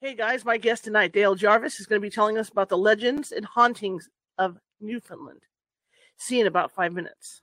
Hey guys, my guest tonight, Dale Jarvis, is going to be telling us about the legends and hauntings of Newfoundland. See you in about five minutes.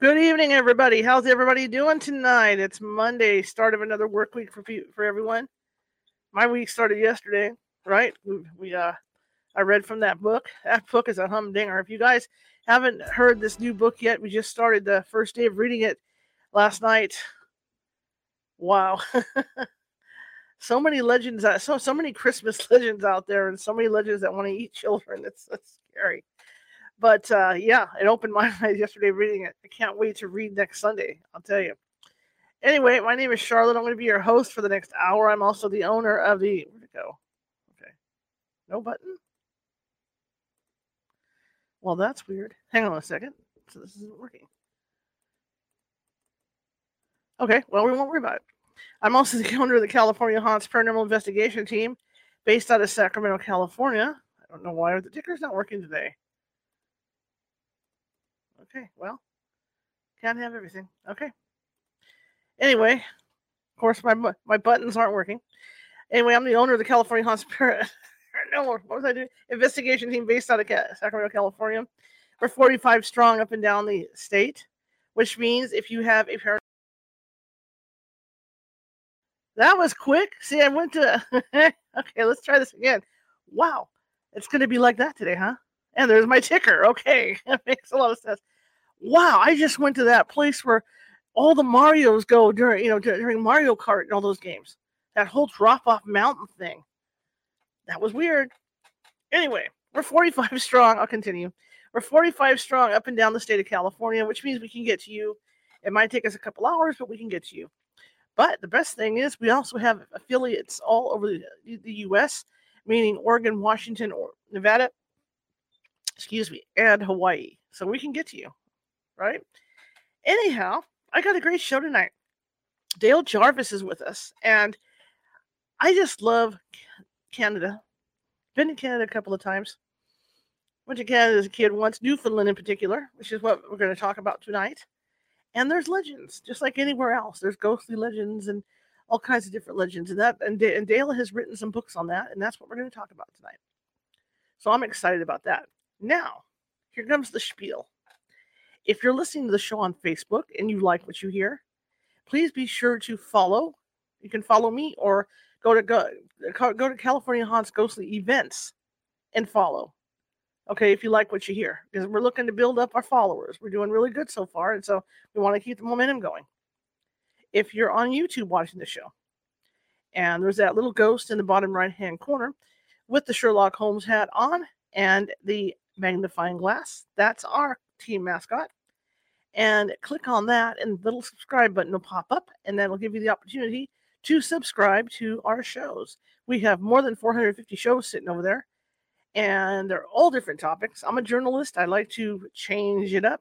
Good evening, everybody. How's everybody doing tonight? It's Monday, start of another work week for for everyone. My week started yesterday, right? We, we uh, I read from that book. That book is a humdinger. If you guys haven't heard this new book yet, we just started the first day of reading it last night. Wow. so many legends, so so many Christmas legends out there, and so many legends that want to eat children. It's, that's scary. But uh, yeah, it opened my eyes yesterday reading it. I can't wait to read next Sunday. I'll tell you. Anyway, my name is Charlotte. I'm going to be your host for the next hour. I'm also the owner of the. Where'd it go? Okay. No button? Well, that's weird. Hang on a second. So this isn't working. Okay, well, we won't worry about it. I'm also the owner of the California Haunts Paranormal Investigation Team based out of Sacramento, California. I don't know why the ticker's not working today. Okay, well, can't have everything. Okay. Anyway, of course, my my buttons aren't working. Anyway, I'm the owner of the California Haunts no, what was I doing? Investigation team based out of Sacramento, California. We're 45 strong up and down the state, which means if you have a paranormal that was quick. See, I went to. okay, let's try this again. Wow, it's going to be like that today, huh? And there's my ticker. Okay, that makes a lot of sense. Wow, I just went to that place where all the Mario's go during, you know, during Mario Kart and all those games. That whole drop off mountain thing. That was weird. Anyway, we're 45 strong. I'll continue. We're 45 strong up and down the state of California, which means we can get to you. It might take us a couple hours, but we can get to you. But the best thing is we also have affiliates all over the, the U.S., meaning Oregon, Washington, or Nevada, excuse me, and Hawaii. So we can get to you, right? Anyhow, I got a great show tonight. Dale Jarvis is with us, and I just love Canada. Been to Canada a couple of times. Went to Canada as a kid once, Newfoundland in particular, which is what we're going to talk about tonight. And there's legends, just like anywhere else. There's ghostly legends and all kinds of different legends. And that and, and Dale has written some books on that, and that's what we're going to talk about tonight. So I'm excited about that. Now, here comes the spiel. If you're listening to the show on Facebook and you like what you hear, please be sure to follow. You can follow me or go to go, go to California Haunts Ghostly Events and follow. Okay, if you like what you hear, because we're looking to build up our followers. We're doing really good so far, and so we want to keep the momentum going. If you're on YouTube watching the show, and there's that little ghost in the bottom right hand corner with the Sherlock Holmes hat on and the magnifying glass, that's our team mascot. And click on that, and the little subscribe button will pop up, and that'll give you the opportunity to subscribe to our shows. We have more than 450 shows sitting over there and they're all different topics. I'm a journalist. I like to change it up.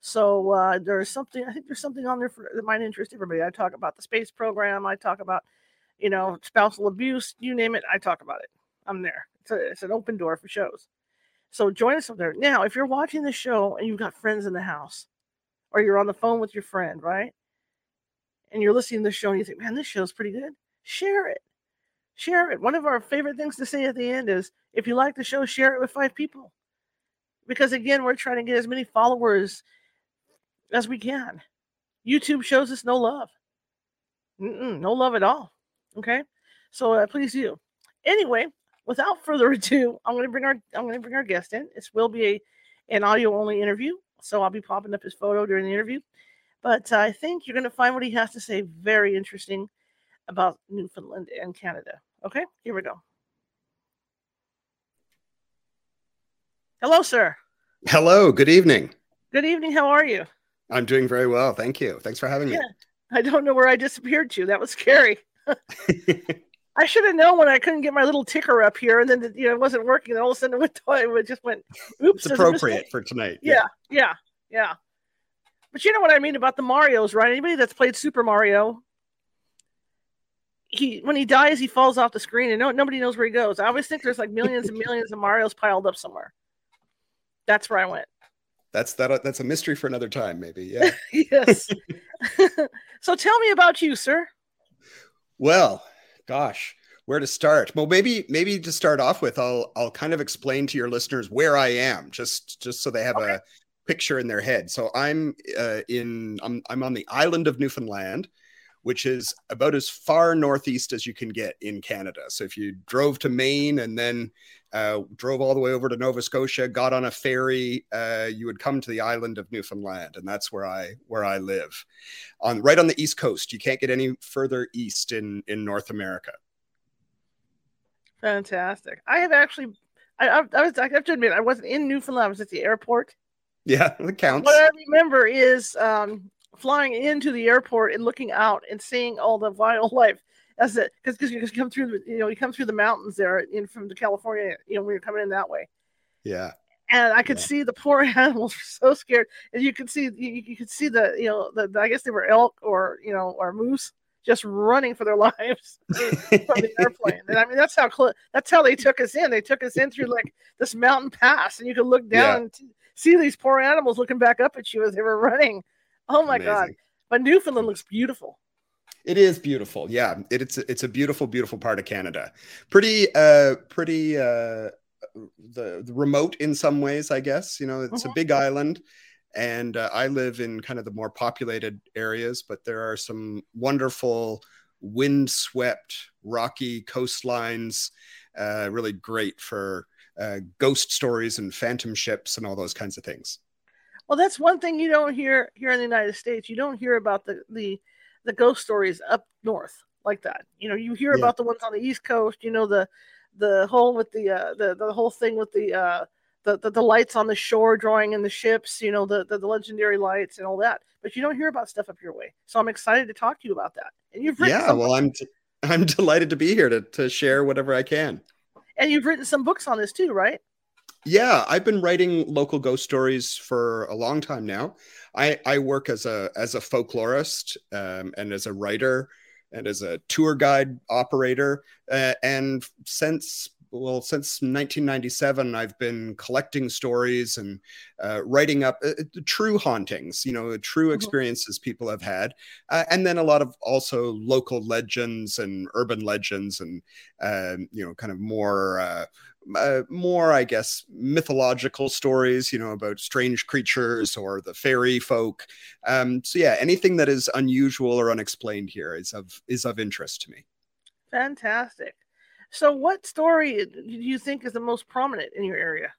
So uh, there's something. I think there's something on there for, that might interest everybody. I talk about the space program. I talk about, you know, spousal abuse. You name it, I talk about it. I'm there. It's, a, it's an open door for shows. So join us up there. Now, if you're watching the show and you've got friends in the house, or you're on the phone with your friend, right? And you're listening to the show and you think, man, this show's pretty good. Share it share it. One of our favorite things to say at the end is if you like the show, share it with five people. Because again, we're trying to get as many followers as we can. YouTube shows us no love. Mm-mm, no love at all. Okay, so uh, please do. Anyway, without further ado, I'm going to bring our I'm going to bring our guest in. This will be a an audio only interview, so I'll be popping up his photo during the interview. But I think you're going to find what he has to say very interesting about Newfoundland and Canada. Okay, here we go. Hello, sir. Hello, good evening. Good evening. How are you? I'm doing very well. Thank you. Thanks for having me. Yeah, I don't know where I disappeared to. That was scary. I should have known when I couldn't get my little ticker up here, and then you know it wasn't working. And all of a sudden it went. It just went. Oops. It's appropriate for tonight. Yeah, yeah, yeah. But you know what I mean about the Mario's, right? Anybody that's played Super Mario he when he dies, he falls off the screen, and no, nobody knows where he goes. I always think there's like millions and millions of Mario's piled up somewhere. That's where I went. That's that. That's a mystery for another time, maybe. Yeah. yes. so tell me about you, sir. Well, gosh, where to start? Well, maybe maybe to start off with, I'll I'll kind of explain to your listeners where I am, just just so they have okay. a picture in their head. So I'm uh, in I'm I'm on the island of Newfoundland, which is about as far northeast as you can get in Canada. So if you drove to Maine and then uh, drove all the way over to Nova Scotia, got on a ferry, uh, you would come to the island of Newfoundland, and that's where I where I live, on right on the east coast. You can't get any further east in in North America. Fantastic. I have actually, I, I, I was I have to admit I wasn't in Newfoundland. I was at the airport. Yeah, it counts. What I remember is um, flying into the airport and looking out and seeing all the wildlife as it because because you come through the you know you come through the mountains there in from the California you know when you're coming in that way. Yeah. And I could yeah. see the poor animals were so scared, and you could see you, you could see the you know the, the I guess they were elk or you know or moose just running for their lives from the airplane. And I mean, that's how close, that's how they took us in. They took us in through like this mountain pass, and you could look down yeah. and t- see these poor animals looking back up at you as they were running. Oh my Amazing. God. But Newfoundland looks beautiful. It is beautiful. Yeah, it, it's it's a beautiful, beautiful part of Canada. Pretty, uh, pretty uh, the, the remote in some ways, I guess. You know, it's a mm-hmm. big island, and uh, I live in kind of the more populated areas, but there are some wonderful wind-swept, rocky coastlines. Uh, really great for uh, ghost stories and phantom ships and all those kinds of things. Well, that's one thing you don't hear here in the United States. You don't hear about the the the ghost stories up north like that. You know, you hear yeah. about the ones on the East Coast. You know the the whole with the uh, the the whole thing with the uh, the, the, the lights on the shore drawing in the ships. You know the, the, the legendary lights and all that. But you don't hear about stuff up your way. So I'm excited to talk to you about that. And you've written yeah. Well, I'm t- I'm delighted to be here to to share whatever I can. And you've written some books on this too, right? Yeah, I've been writing local ghost stories for a long time now. I, I work as a as a folklorist um, and as a writer and as a tour guide operator. Uh, and since well, since 1997, I've been collecting stories and uh, writing up uh, true hauntings, you know, true mm-hmm. experiences people have had, uh, and then a lot of also local legends and urban legends, and um, you know, kind of more uh, more, I guess, mythological stories, you know, about strange creatures or the fairy folk. Um, so yeah, anything that is unusual or unexplained here is of is of interest to me. Fantastic. So, what story do you think is the most prominent in your area?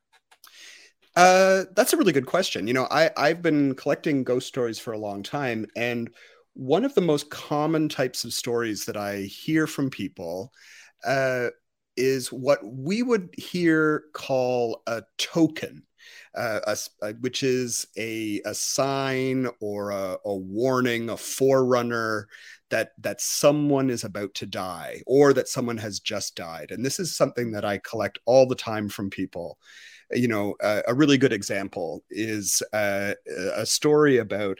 Uh, that's a really good question. You know, I I've been collecting ghost stories for a long time, and one of the most common types of stories that I hear from people uh, is what we would here call a token, uh, a, a, which is a, a sign or a, a warning, a forerunner that that someone is about to die or that someone has just died. And this is something that I collect all the time from people. You know, uh, a really good example is uh, a story about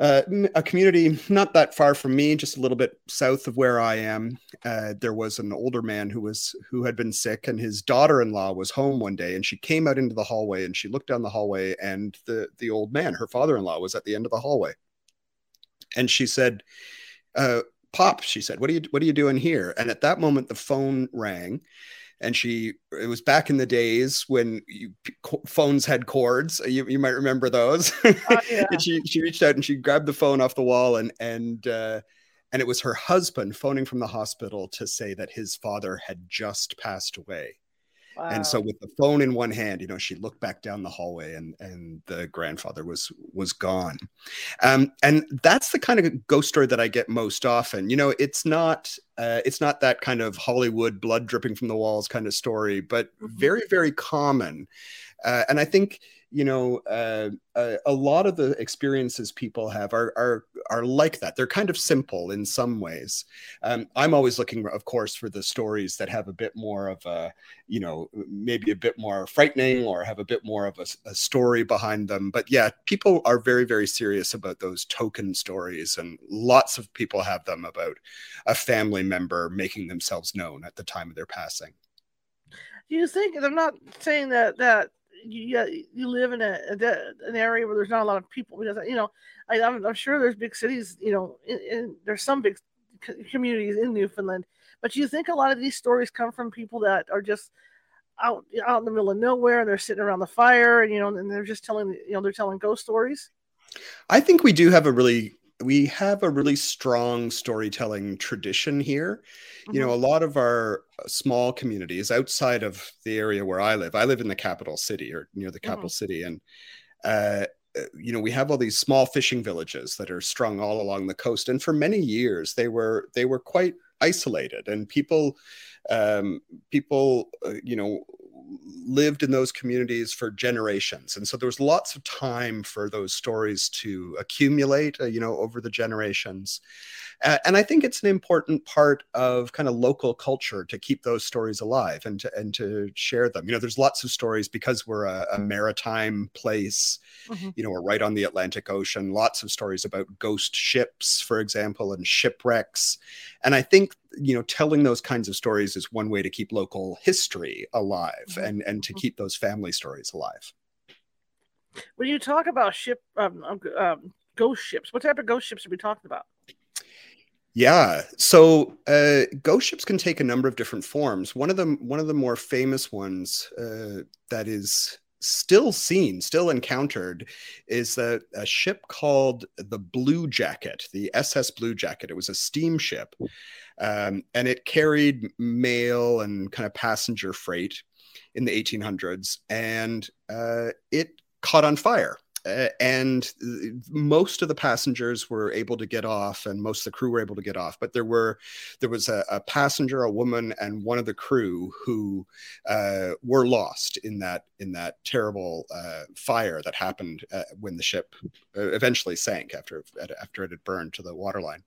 uh, a community not that far from me, just a little bit south of where I am. Uh, there was an older man who was who had been sick, and his daughter-in-law was home one day, and she came out into the hallway, and she looked down the hallway, and the the old man, her father-in-law, was at the end of the hallway, and she said, uh, "Pop," she said, "What are you What are you doing here?" And at that moment, the phone rang and she it was back in the days when you, phones had cords. You, you might remember those. Uh, yeah. and she she reached out and she grabbed the phone off the wall and and uh, and it was her husband phoning from the hospital to say that his father had just passed away and so with the phone in one hand, you know, she looked back down the hallway and and the grandfather was was gone. Um, and that's the kind of ghost story that I get most often. You know, it's not uh, it's not that kind of Hollywood blood dripping from the walls kind of story, but mm-hmm. very, very common. Uh, and I think you know, uh, a, a, lot of the experiences people have are, are are like that. They're kind of simple in some ways. Um, I'm always looking, of course, for the stories that have a bit more of a, you know, maybe a bit more frightening or have a bit more of a, a story behind them. But yeah, people are very, very serious about those token stories, and lots of people have them about a family member making themselves known at the time of their passing. Do you think? I'm not saying that that you you live in a, an area where there's not a lot of people because you know I, am I'm sure there's big cities you know in, there's some big communities in Newfoundland. But you think a lot of these stories come from people that are just out out in the middle of nowhere and they're sitting around the fire and you know and they're just telling you know they're telling ghost stories? I think we do have a really we have a really strong storytelling tradition here. Mm-hmm. You know, mm-hmm. a lot of our uh, small communities outside of the area where I live, I live in the capital city or near the capital mm-hmm. city, and uh, uh, you know we have all these small fishing villages that are strung all along the coast, and for many years they were they were quite isolated, and people um, people uh, you know lived in those communities for generations. And so there was lots of time for those stories to accumulate uh, you know over the generations. Uh, and i think it's an important part of kind of local culture to keep those stories alive and to and to share them. You know there's lots of stories because we're a, a maritime place mm-hmm. you know we're right on the atlantic ocean lots of stories about ghost ships for example and shipwrecks. And i think you know telling those kinds of stories is one way to keep local history alive mm-hmm. and and to mm-hmm. keep those family stories alive when you talk about ship um, um, um, ghost ships what type of ghost ships are we talking about yeah so uh, ghost ships can take a number of different forms one of them one of the more famous ones uh, that is still seen, still encountered, is that a ship called the Blue Jacket, the SS Blue Jacket. It was a steamship, um, and it carried mail and kind of passenger freight in the 1800s, and uh, it caught on fire. And most of the passengers were able to get off and most of the crew were able to get off but there were there was a, a passenger a woman and one of the crew who uh, were lost in that in that terrible uh, fire that happened uh, when the ship uh, eventually sank after after it had burned to the waterline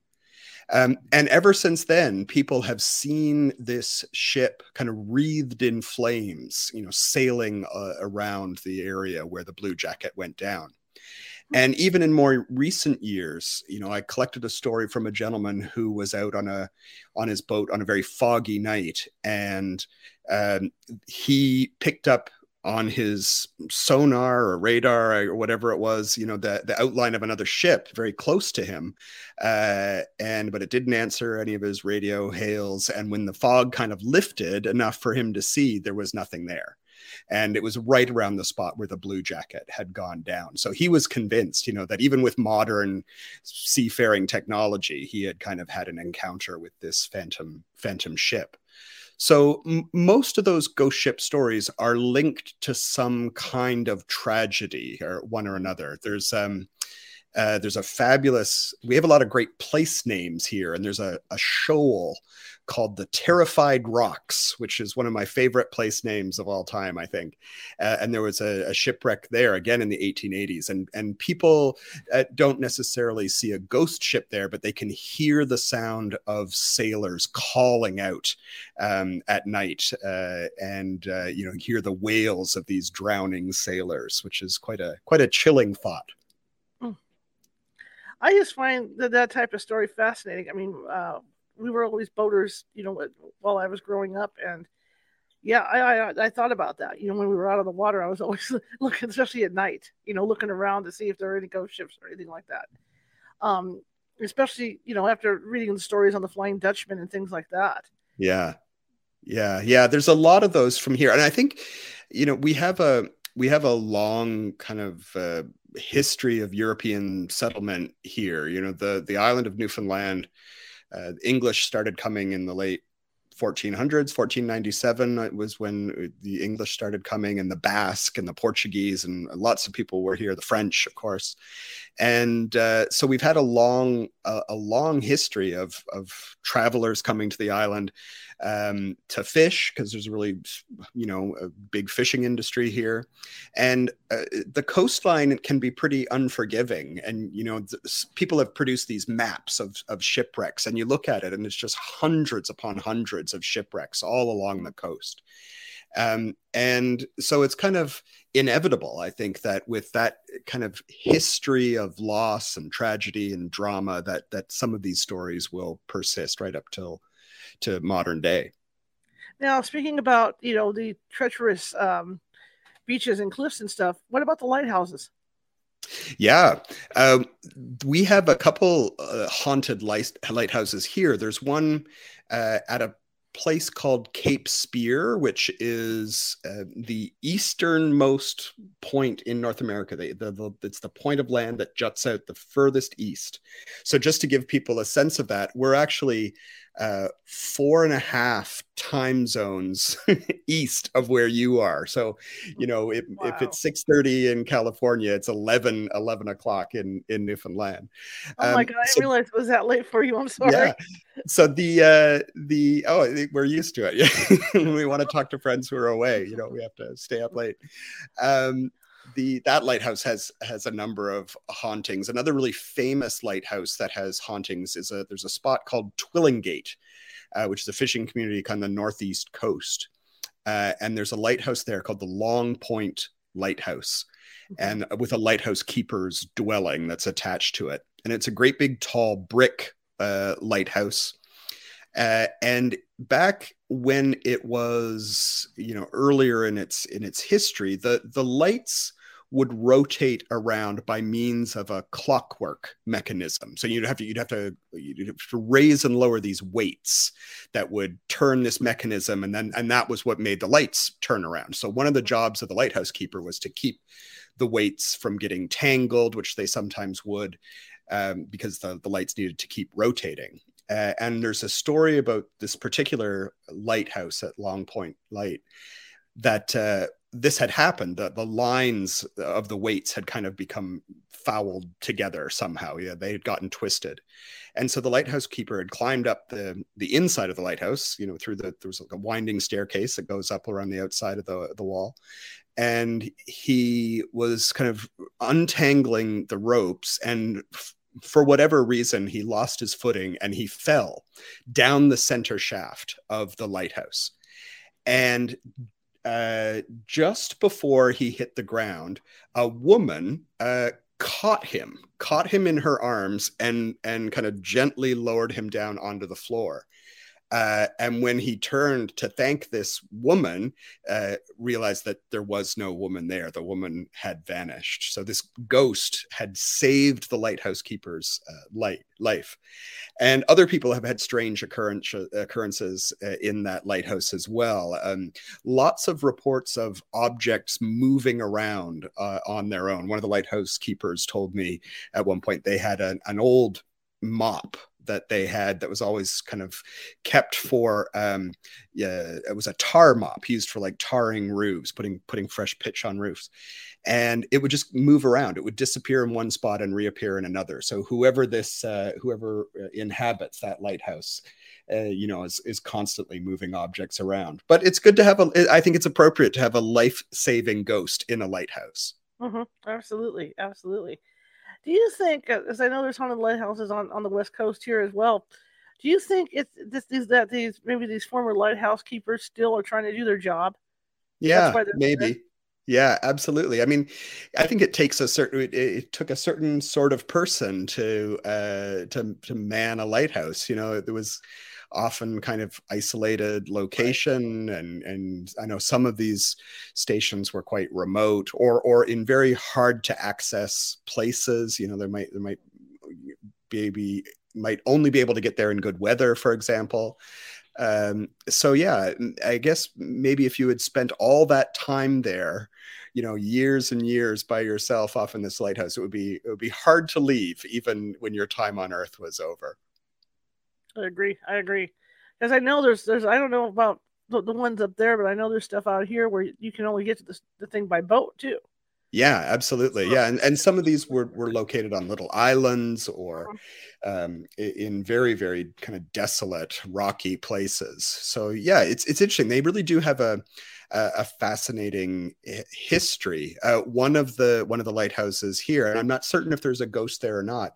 um, and ever since then, people have seen this ship kind of wreathed in flames, you know, sailing uh, around the area where the Blue Jacket went down. And even in more recent years, you know, I collected a story from a gentleman who was out on a on his boat on a very foggy night, and um, he picked up on his sonar or radar or whatever it was, you know, the, the outline of another ship very close to him. Uh, and, but it didn't answer any of his radio hails. And when the fog kind of lifted enough for him to see, there was nothing there. And it was right around the spot where the blue jacket had gone down. So he was convinced, you know, that even with modern seafaring technology, he had kind of had an encounter with this phantom, phantom ship. So m- most of those ghost ship stories are linked to some kind of tragedy or one or another. There's um uh, there's a fabulous we have a lot of great place names here and there's a, a shoal called the Terrified Rocks, which is one of my favorite place names of all time, I think. Uh, and there was a, a, shipwreck there again in the 1880s, and and people uh, don't necessarily see a ghost ship there, but they can hear the sound of sailors calling out um, at night, uh, and uh, you know hear the wails of these drowning sailors, which is quite a quite a chilling thought. I just find that that type of story fascinating. I mean, uh, we were always boaters, you know, while I was growing up, and yeah, I, I, I thought about that. You know, when we were out on the water, I was always looking, especially at night, you know, looking around to see if there are any ghost ships or anything like that. Um, especially you know after reading the stories on the Flying Dutchman and things like that. Yeah, yeah, yeah. There's a lot of those from here, and I think you know we have a we have a long kind of uh, history of European settlement here. You know, the the island of Newfoundland uh, English started coming in the late 1400s 1497 was when the english started coming and the basque and the portuguese and lots of people were here the french of course and uh, so we've had a long a, a, long history of of travelers coming to the island um, to fish because there's really you know a big fishing industry here. And uh, the coastline can be pretty unforgiving. And you know th- people have produced these maps of, of shipwrecks and you look at it and it's just hundreds upon hundreds of shipwrecks all along the coast. Um, and so it's kind of inevitable, I think, that with that kind of history of loss and tragedy and drama, that that some of these stories will persist right up till to modern day. Now, speaking about you know the treacherous um, beaches and cliffs and stuff, what about the lighthouses? Yeah, um, we have a couple uh, haunted light, lighthouses here. There's one uh, at a place called Cape Spear, which is uh, the easternmost point in North America. the, the, it's the point of land that juts out the furthest east. So, just to give people a sense of that, we're actually uh, four and a half time zones east of where you are. So, you know, if, wow. if it's 6.30 in California, it's 11, 11 o'clock in, in Newfoundland. Oh my um, God, I so, realized it was that late for you. I'm sorry. Yeah. So the, uh, the, oh, we're used to it. Yeah. we want to talk to friends who are away, you know, we have to stay up late. Um, the that lighthouse has has a number of hauntings. Another really famous lighthouse that has hauntings is a there's a spot called Twillingate, uh, which is a fishing community on the northeast coast, uh, and there's a lighthouse there called the Long Point Lighthouse, and with a lighthouse keeper's dwelling that's attached to it, and it's a great big tall brick uh, lighthouse. Uh, and back when it was you know earlier in its in its history the the lights would rotate around by means of a clockwork mechanism. So you'd have to you'd have to you'd have to raise and lower these weights that would turn this mechanism, and then and that was what made the lights turn around. So one of the jobs of the lighthouse keeper was to keep the weights from getting tangled, which they sometimes would, um, because the, the lights needed to keep rotating. Uh, and there's a story about this particular lighthouse at Long Point Light that uh, this had happened. The, the lines of the weights had kind of become fouled together somehow. Yeah, they had gotten twisted. And so the lighthouse keeper had climbed up the the inside of the lighthouse, you know, through the there was like a winding staircase that goes up around the outside of the, the wall. And he was kind of untangling the ropes and for whatever reason, he lost his footing and he fell down the center shaft of the lighthouse. And uh, just before he hit the ground, a woman uh, caught him, caught him in her arms, and and kind of gently lowered him down onto the floor. Uh, and when he turned to thank this woman, uh, realized that there was no woman there. The woman had vanished. So this ghost had saved the lighthouse keeper's uh, light, life. And other people have had strange occurrence, occurrences uh, in that lighthouse as well. Um, lots of reports of objects moving around uh, on their own. One of the lighthouse keepers told me at one point they had an, an old mop that they had that was always kind of kept for um yeah it was a tar mop used for like tarring roofs putting putting fresh pitch on roofs. And it would just move around. It would disappear in one spot and reappear in another. So whoever this uh, whoever uh, inhabits that lighthouse uh, you know is, is constantly moving objects around. But it's good to have a i think it's appropriate to have a life-saving ghost in a lighthouse. Mm-hmm. absolutely. Absolutely do you think, uh, as I know there's haunted lighthouses on, on the west coast here as well, do you think it's this is that these maybe these former lighthouse keepers still are trying to do their job? Yeah, maybe. There? Yeah, absolutely. I mean, I think it takes a certain it, it took a certain sort of person to uh to to man a lighthouse. You know, there was often kind of isolated location and and I know some of these stations were quite remote or or in very hard to access places you know there might there might be might only be able to get there in good weather for example. Um, so yeah i guess maybe if you had spent all that time there you know years and years by yourself off in this lighthouse it would be it would be hard to leave even when your time on earth was over I agree. I agree. Because I know there's there's I don't know about the, the, ones up there, but I know there's stuff out here where you can only get to the, the thing by boat too. Yeah, absolutely. Yeah, and, and some of these were, were located on little islands or uh-huh. um, in very very kind of desolate rocky places. So yeah, it's it's interesting. They really do have a a, fascinating history. Uh, one of the one of the lighthouses here, and I'm not certain if there's a ghost there or not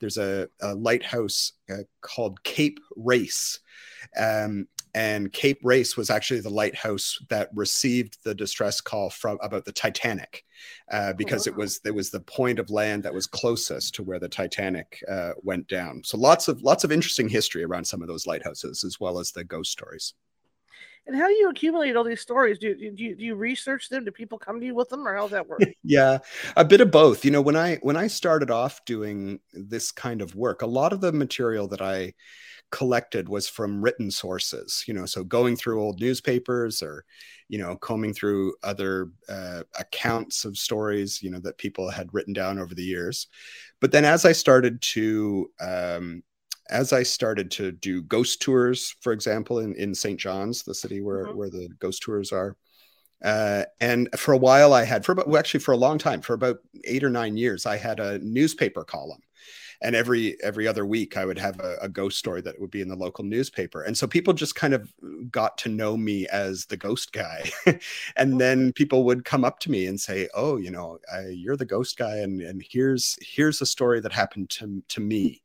there's a, a lighthouse uh, called Cape Race. Um, and Cape Race was actually the lighthouse that received the distress call from about the Titanic, uh, because oh, wow. it was it was the point of land that was closest to where the Titanic uh, went down. So lots of lots of interesting history around some of those lighthouses, as well as the ghost stories. And how do you accumulate all these stories? Do, do, you, do you research them? Do people come to you with them, or how does that work? yeah, a bit of both. You know, when I when I started off doing this kind of work, a lot of the material that I collected was from written sources you know so going through old newspapers or you know combing through other uh, accounts of stories you know that people had written down over the years but then as i started to um, as i started to do ghost tours for example in, in st john's the city where, mm-hmm. where the ghost tours are uh, and for a while i had for about well, actually for a long time for about eight or nine years i had a newspaper column. And every every other week i would have a, a, ghost story that would be in the local newspaper. And so people just kind of got to know me as the ghost guy. And then people would come up to me and say oh you know I, you're the ghost guy and and here's here's a story that happened to to me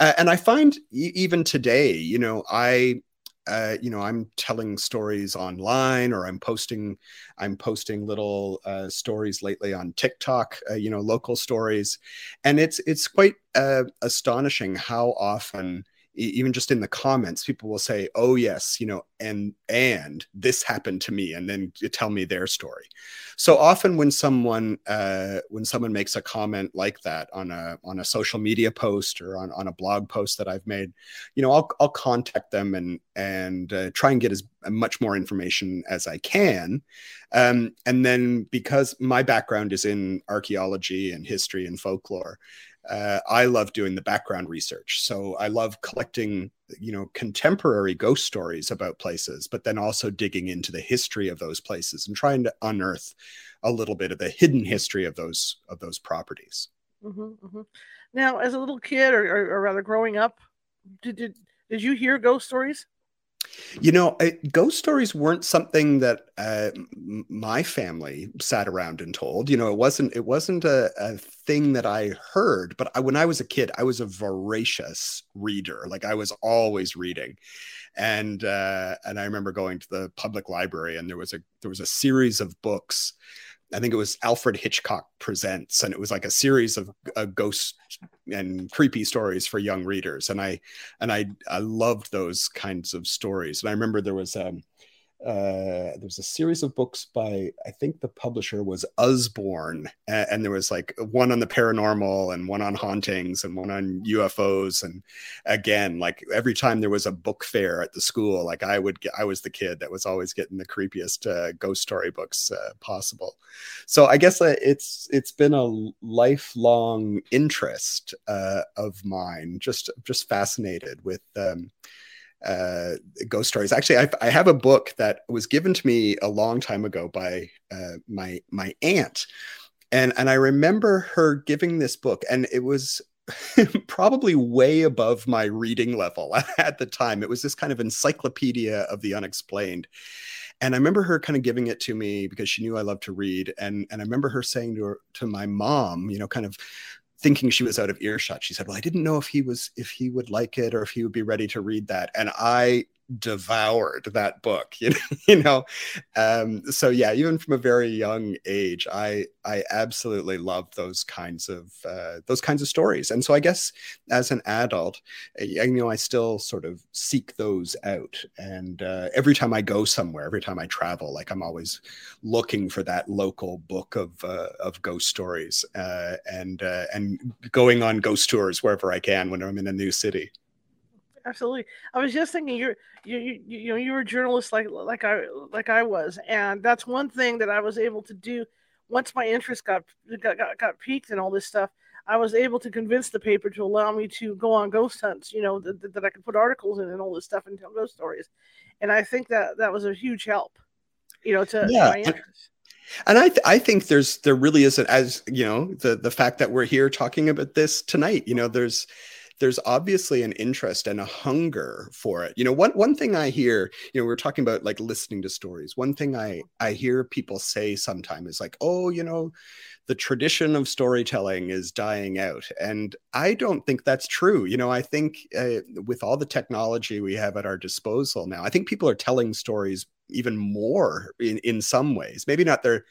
uh, and i find even today you know i uh, you know i'm telling stories online or i'm posting i'm posting little uh, stories lately on tiktok uh, you know local stories. And it's it's quite uh, astonishing how often even just in the comments people will say oh yes you know and and this happened to me and then tell me their story. So often when someone uh, when someone makes a comment like that on a on a social media post or on, on a blog post that i've made you know i'll, I'll contact them and and uh, try and get as much more information as i can. Um, and then because my background is in archaeology and history and folklore uh, I love doing the background research. So I love collecting, you know, contemporary ghost stories about places, but then also digging into the history of those places and trying to unearth a little bit of the hidden history of those of those properties. Mm-hmm, mm-hmm. Now, as a little kid, or, or, or rather growing up, did, did did you hear ghost stories? You know, ghost stories weren't something that uh, my family sat around and told. You know, it wasn't it wasn't a, a thing that I heard. But I, when I was a kid, I was a voracious reader. Like I was always reading, and uh, and I remember going to the public library, and there was a there was a series of books I think it was Alfred Hitchcock Presents, and it was like a series of uh, ghost and creepy stories for young readers. And I and I I loved those kinds of stories. And I remember there was um, uh, there was a series of books by I think the publisher was Usborne, and, and, there was like one on the paranormal and one on hauntings and one on UFOs. And again, like every time there was a book fair at the school, like I would get, I was the kid that was always getting the creepiest uh, ghost story books uh, possible. So I guess uh, it's it's been a lifelong interest uh, of mine. Just just fascinated with. Um, uh, ghost stories. Actually, I, I, have a book that was given to me a long time ago by uh, my my aunt, and and I remember her giving this book, and it was probably way above my reading level at the time. It was this kind of encyclopedia of the unexplained. And I remember her kind of giving it to me because she knew I loved to read. And, and I remember her saying to her, to my mom, you know, kind of thinking she was out of earshot. She said well i didn't know if he was if he would like it or if he would be ready to read that. And i devoured that book you know, you know? Um, so yeah even from a very young age i i absolutely love those kinds of uh, those kinds of stories. And so i guess as an adult eh, you know i still sort of seek those out. And uh, every time i go somewhere every time i travel like i'm always looking for that local book of uh, of ghost stories uh, and uh, and going on ghost tours wherever i can when i'm in a new city absolutely. I was just thinking you're you, you you know you're a journalist like like I like I was, and that's one thing that I was able to do once my interest got got got, got piqued and all this stuff. I was able to convince the paper to allow me to go on ghost hunts. You know that, that I could put articles in and all this stuff and tell ghost stories, and I think that that was a huge help. You know to, yeah. my interest. And I, th- I think there's there really isn't as you know the the fact that we're here talking about this tonight. You know, there's there's obviously an interest and a hunger for it. You know, one one thing I hear, you know, we are talking about like listening to stories. One thing I I hear people say sometimes is like, "Oh, you know, the tradition of storytelling is dying out." And I don't think that's true. You know, I think uh, with all the technology we have at our disposal now, I think people are telling stories even more in in some ways. Maybe not their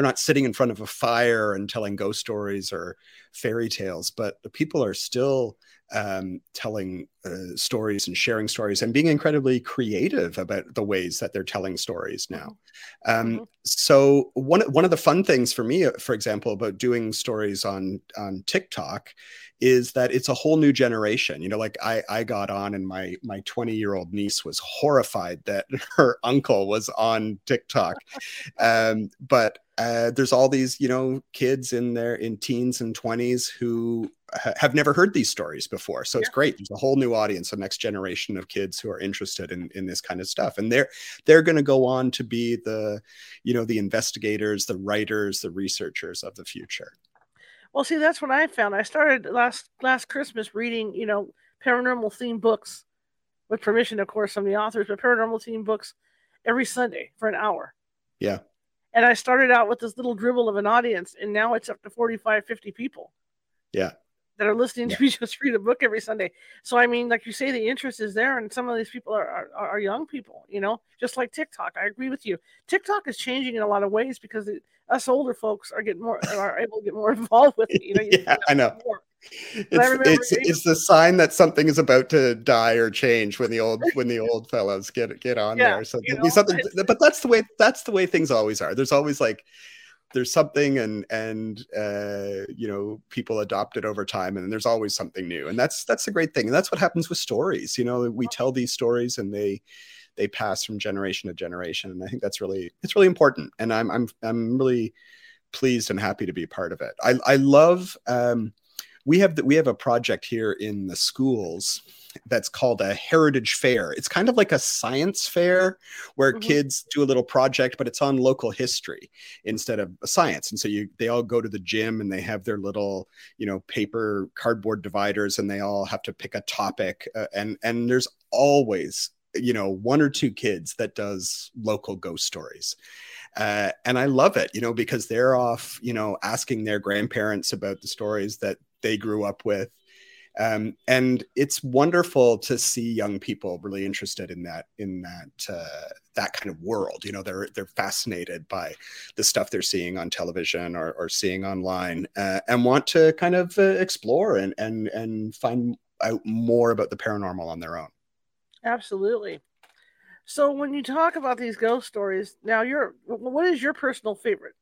they're not sitting in front of a fire and telling ghost stories or fairy tales, but the people are still um, telling uh, stories and sharing stories and being incredibly creative about the ways that they're telling stories now. Um, mm-hmm. So one one of the fun things for me, uh, for example, about doing stories on on TikTok is that it's a whole new generation. You know, like I I got on and my my 20 year old niece was horrified that her uncle was on TikTok, um, but uh, there's all these you know kids in their in teens and 20s who ha- have never heard these stories before so yeah. it's great there's a whole new audience a next generation of kids who are interested in in this kind of stuff and they're they're going to go on to be the you know the investigators the writers the researchers of the future well see that's what i found i started last last christmas reading you know paranormal themed books with permission of course from the authors but paranormal themed books every sunday for an hour yeah and I started out with this little dribble of an audience, and now it's up to 45, 50 people. Yeah. That are listening yeah. to me just read a book every Sunday. So, I mean, like you say, the interest is there, and some of these people are, are, are young people, you know, just like TikTok. I agree with you. TikTok is changing in a lot of ways because it, us older folks are getting more, are able to get more involved with it. You know, you yeah, I know. More. It's, it's, it's the sign that something is about to die or change when the old when the old fellows get get on yeah, there. So there'll be something, but that's the way that's the way things always are. There's always like there's something and and uh, you know people adopt it over time and there's always something new and that's that's a great thing and that's what happens with stories you know we tell these stories and they they pass from generation to generation and i think that's really it's really important and i'm i'm i'm really pleased and happy to be part of it. I i love um we have that we have a project here in the schools that's called a heritage fair. It's kind of like a science fair where mm-hmm. kids do a little project, but it's on local history instead of science. And so you they all go to the gym and they have their little, you know, paper cardboard dividers and they all have to pick a topic uh, and and there's always, you know, one or two kids that does local ghost stories. Uh, and I love it, you know, because they're off, you know, asking their grandparents about the stories that they grew up with. Um, and it's wonderful to see young people really interested in that in that uh, that kind of world. You know, they're they're fascinated by the stuff they're seeing on television or, or seeing online, uh, and want to kind of uh, explore and and and find out more about the paranormal on their own. Absolutely. So when you talk about these ghost stories, now you're what is your personal favorite?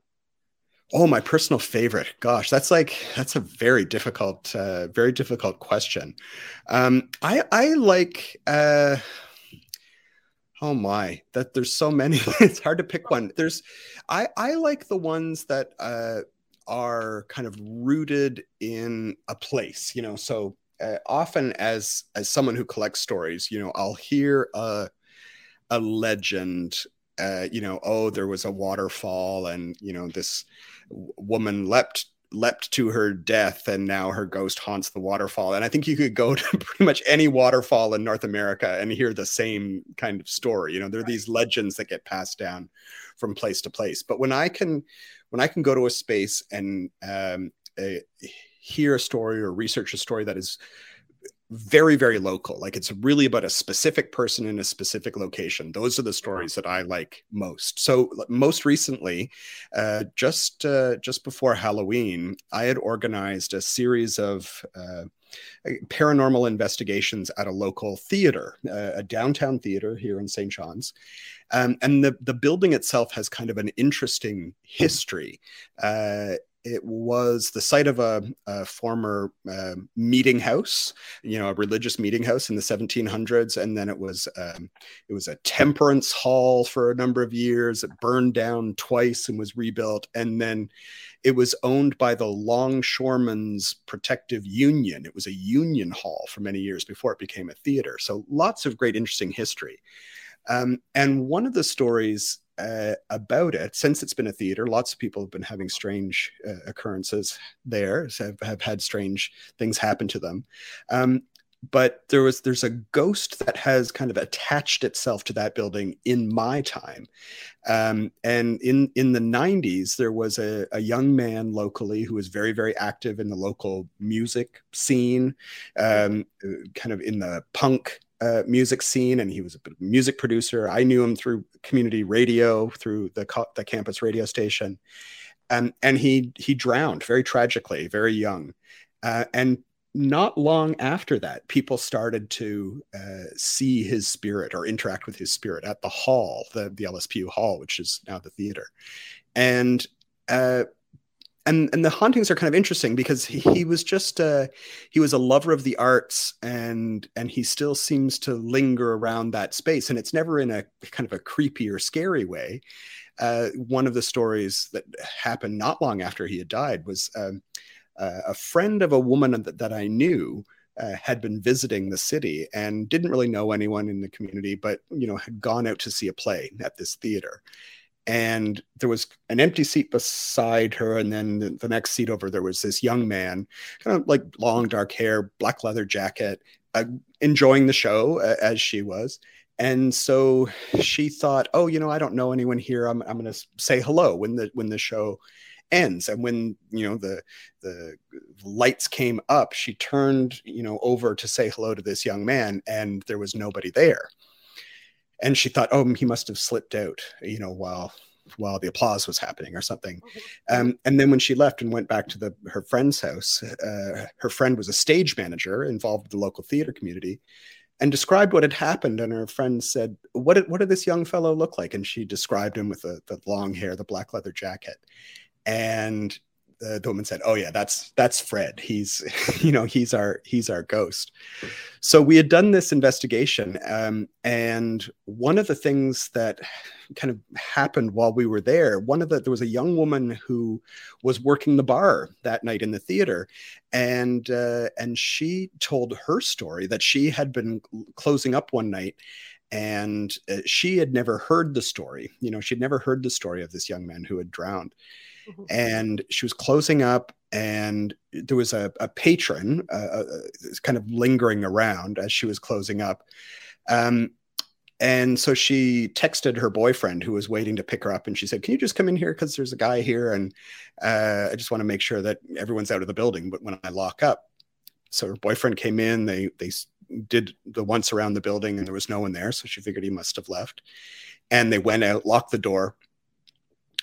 Oh, my personal favorite. Gosh, that's like that's a very difficult, uh, very difficult question. Um, I I like. Uh, oh my, that there's so many. it's hard to pick one. There's, I I like the ones that uh, are kind of rooted in a place. You know, so uh, often as as someone who collects stories, you know, I'll hear a a legend. Uh, you know, oh, there was a waterfall, and you know this woman leapt leapt to her death and now her ghost haunts the waterfall. And i think you could go to pretty much any waterfall in north america and hear the same kind of story. You know there are these legends that get passed down from place to place. But when i can when i can go to a space and um, uh, hear a story or research a story that is very very local like it's really about a specific person in a specific location. Those are the stories that i like most. So most recently uh, just uh, just before halloween i had organized a series of uh, paranormal investigations at a local theater uh, a downtown theater here in st john's. Um, and the, the building itself has kind of an interesting history. Uh, it was the site of a, a former uh, meeting house, you know, a religious meeting house in the 1700s, and then it was um, it was a temperance hall for a number of years. It burned down twice and was rebuilt, and then it was owned by the Longshoremen's Protective Union. It was a union hall for many years before it became a theater. So lots of great, interesting history. Um, and one of the stories uh, about it since it's been a theater. Lots of people have been having strange uh, occurrences there, have, have had strange things happen to them. Um, but there was there's a ghost that has kind of attached itself to that building in my time um, and in in the 90s there was a, a, young man locally who was very very active in the local music scene um, kind of in the punk uh, music scene, and he was a music producer. I knew him through community radio, through the the campus radio station, and and he he drowned very tragically, very young, uh, and not long after that, people started to uh, see his spirit or interact with his spirit at the hall, the the LSPU hall, which is now the theater, and uh, and and the hauntings are kind of interesting because he, he was just uh, he was a lover of the arts and and he still seems to linger around that space. And it's never in a kind of a creepy or scary way. Uh, one of the stories that happened not long after he had died was um, uh, a friend of a woman that, that i knew uh, had been visiting the city and didn't really know anyone in the community but you know had gone out to see a play at this theater and there was an empty seat beside her and then the, the, next seat over there was this young man kind of like long dark hair black leather jacket uh, enjoying the show uh, as she was. And so she thought oh you know i don't know anyone here. I'm, I'm going to say hello when the when the show ends. And when you know the the lights came up she turned you know over to say hello to this young man and there was nobody there and she thought, oh, he must have slipped out, you know, while while the applause was happening or something. Um, and then when she left and went back to the her friend's house, uh, her friend was a stage manager involved with the local theater community, and described what had happened. And her friend said, "What did what did this young fellow look like?" And she described him with the, the long hair, the black leather jacket, and the, the woman said, "Oh yeah, that's that's Fred. He's you know he's our he's our ghost." So we had done this investigation, um, and one of the things that kind of happened while we were there, one of the there was a young woman who was working the bar that night in the theater, and uh, and she told her story that she had been closing up one night and uh, she had never heard the story you know she'd never heard the story of this young man who had drowned Mm-hmm. and she was closing up and there was a, a patron uh, kind of lingering around as she was closing up. Um, and so she texted her boyfriend who was waiting to pick her up and she said can you just come in here? Because there's a guy here and uh, i just want to make sure that everyone's out of the building but when i lock up. So her boyfriend came in they they did the once around the building and there was no one there so she figured he must have left. And they went out locked the door